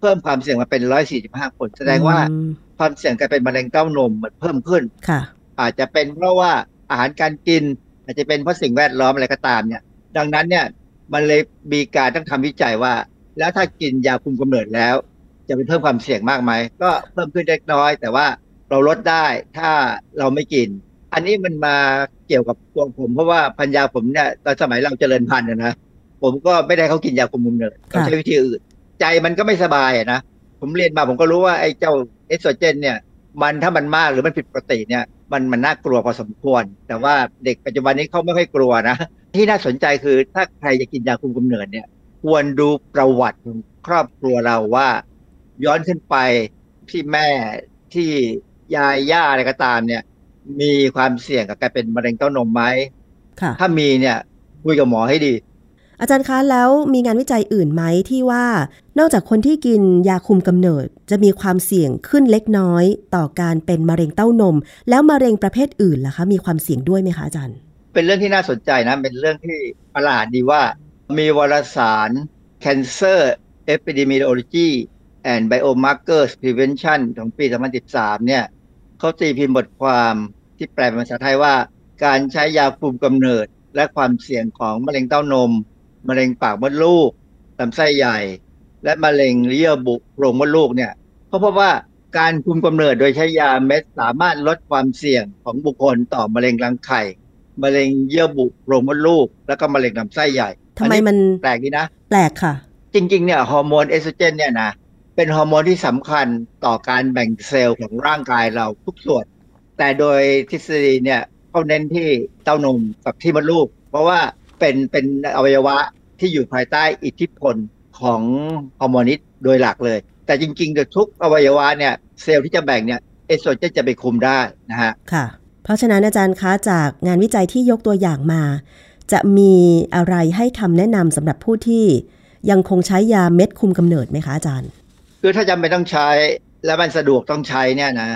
เพิ่มความเสี่ยงมาเป็น 145 คน แสดงว่าอืมความเสี่ยงการเป็นมะเร็งเต้านมมันเพิ่มขึ้นค่ะ อาจจะเป็นเพราะว่าอาหารการกิน อาจจะเป็นเพราะสิ่งแวดล้อมอะไรก็ตามเนี่ย ดังนั้นเนี่ยมันเลยมีการต้องทำวิจัยว่า แล้วถ้ากินยาคุมกำเนิดแล้ว จะเป็นเพิ่มความเสี่ยงมากไหมก็เพิ่มขึ้นเล็กน้อย แต่ว่าเราลดได้ถ้าเราไม่กิน อันนี้มันมาเกี่ยวกับตัวผม เพราะว่าพันยาผมเนี่ยตอนสมัยเราเจริญพันธุ์นะนะผมก็ไม่ได้เขากินยาคุมกำเนิดเขาใช้วิธีอื่น ใจมันก็ไม่สบายอะนะผมเรียนมาผมก็รู้ว่าไอ้เจ้าเอสโตรเจน เนี่ย มันถ้ามันมากหรือมันผิดปกติเนี่ย มันมันน่ากลัวพอสมควร แต่ว่าเด็กปัจจุบันนี้เขาไม่ค่อยกลัวนะ ที่น่าสนใจคือถ้าใครจะกินยาคุมกำเนิดเนี่ย ควรดูประวัติของครอบครัวเราว่า ย้อนขึ้นไปที่แม่ที่ยายย่าอะไรก็ตามเนี่ย มีความเสี่ยงกับการเป็นมะเร็งเต้านมไหมค่ะถ้ามีเนี่ยคุยกับหมอให้ดี อาจารย์คะแล้วมีงานวิจัยอื่นไหมที่ว่า นอกจากคนที่กินยาคุมกำเนิด จะมีความเสี่ยงขึ้นเล็กน้อย ต่อการเป็นมะเร็งเต้านม แล้วมะเร็งประเภทอื่นล่ะคะ มีความเสี่ยงด้วยไหมคะอาจารย์ เป็นเรื่องที่น่าสนใจนะ เป็นเรื่องที่ประหลาดดีว่า มีวารสาร Cancer Epidemiology and Biomarkers Prevention ของปี 2013 เนี่ยเขาตีพิมพ์บทความที่แปลเป็นภาษาไทยว่า การใช้ยาคุมกำเนิด และความเสี่ยงของมะเร็งเต้านม มะเร็งปากมดลูกลำไส้ใหญ่ และมะเร็งเยื่อบุโพรงมดลูกเนี่ยเขาพบว่าการคุมกำเนิดโดยใช้ยาเม็ดสามารถลดความเสี่ยงของบุคคลต่อมะเร็งรังไข่ มะเร็งเยื่อบุโพรงมดลูก แล้วก็มะเร็งลำไส้ใหญ่ทำไมมันแปลกดีนะ แปลกค่ะ จริง ๆ เนี่ยฮอร์โมนเอสโตรเจนเนี่ยนะ เป็นฮอร์โมนที่สำคัญต่อการแบ่งเซลล์ของร่างกายเราทุกส่วน แต่โดยทฤษฎีเนี่ยเขาเน้นที่เต้านมกับที่มดลูก เพราะว่าเป็นเป็นอวัยวะที่อยู่ภายใต้อิทธิพลของฮอร์โมนนี้โดยหลักเลย แต่จริงๆโดยทุกอวัยวะเนี่ยเซลล์ที่จะแบ่งเนี่ยเอสโตรเจนจะไปคุมได้นะฮะค่ะ เพราะฉะนั้นอาจารย์คะจากงานวิจัยที่ยกตัวอย่างมา จะมีอะไรให้คำแนะนำสำหรับผู้ที่ยังคงใช้ยาเม็ดคุมกำเนิดไหมคะอาจารย์ คือถ้าจำเป็นต้องใช้แล้วมันสะดวกต้องใช้เนี่ยนะ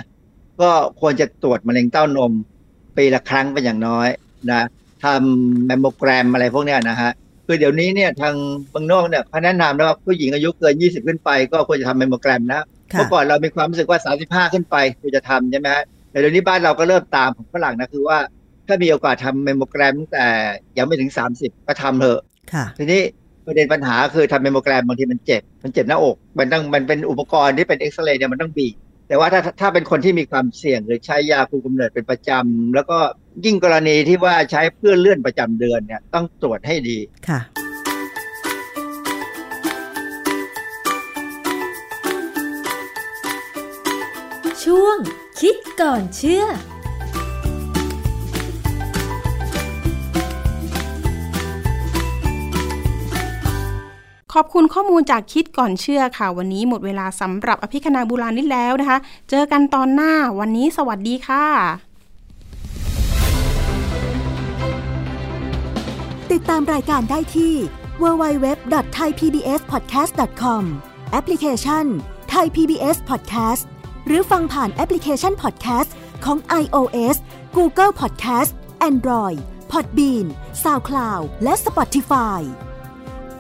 ก็ควรจะตรวจมะเร็งเต้านมปีละครั้งเป็นอย่างน้อยนะทำแมมโมแกรมอะไรพวกเนี้ยนะฮะคือเดี๋ยวนี้เนี่ยทางเมืองนอกเนี่ยเขาแนะนำแล้วว่าผู้หญิงอายุเกิน 20 ขึ้นไป ก็ควรจะทำแมมโมแกรมนะค่ะเมื่อก่อนเรามีความรู้สึกว่า 35 ขึ้นไปควรจะทำใช่ไหมฮะแต่เดี๋ยวนี้บ้านเราก็เริ่มตามของฝรั่งนะคือว่า ถ้ามีโอกาสทำแมมโมแกรมตั้งแต่ยังไม่ถึง 30 ก็ทำเถอะค่ะทีนี้ ประเด็นปัญหาคือทำแมมโมแกรมบางทีมันเจ็บ มันเจ็บหน้าอก มันต้องมันเป็นอุปกรณ์ที่เป็นเอ็กซเรย์เนี่ยมันต้องบีบแต่ว่าถ้าถ้าเป็นคนที่มีความเสี่ยงหรือใช้ยาคุมกำเนิดเป็นประจำแล้วก็ยิ่งกรณีที่ว่าใช้เพื่อเลื่อนประจำเดือนเนี่ยต้องตรวจให้ดีค่ะ ช่วงคิดก่อนเชื่อ ขอบคุณข้อมูลจากคิดก่อนเชื่อค่ะ วันนี้หมดเวลาสำหรับอภิคณาบุรานิดแล้วนะคะ เจอกันตอนหน้าวันนี้สวัสดีค่ะ ติดตามรายการได้ที่ www.thaipbspodcast.com แอปพลิเคชัน Thai PBS Podcast หรือฟังผ่านแอปพลิเคชัน Podcast ของ iOS Google Podcast Android Podbean SoundCloud และ Spotify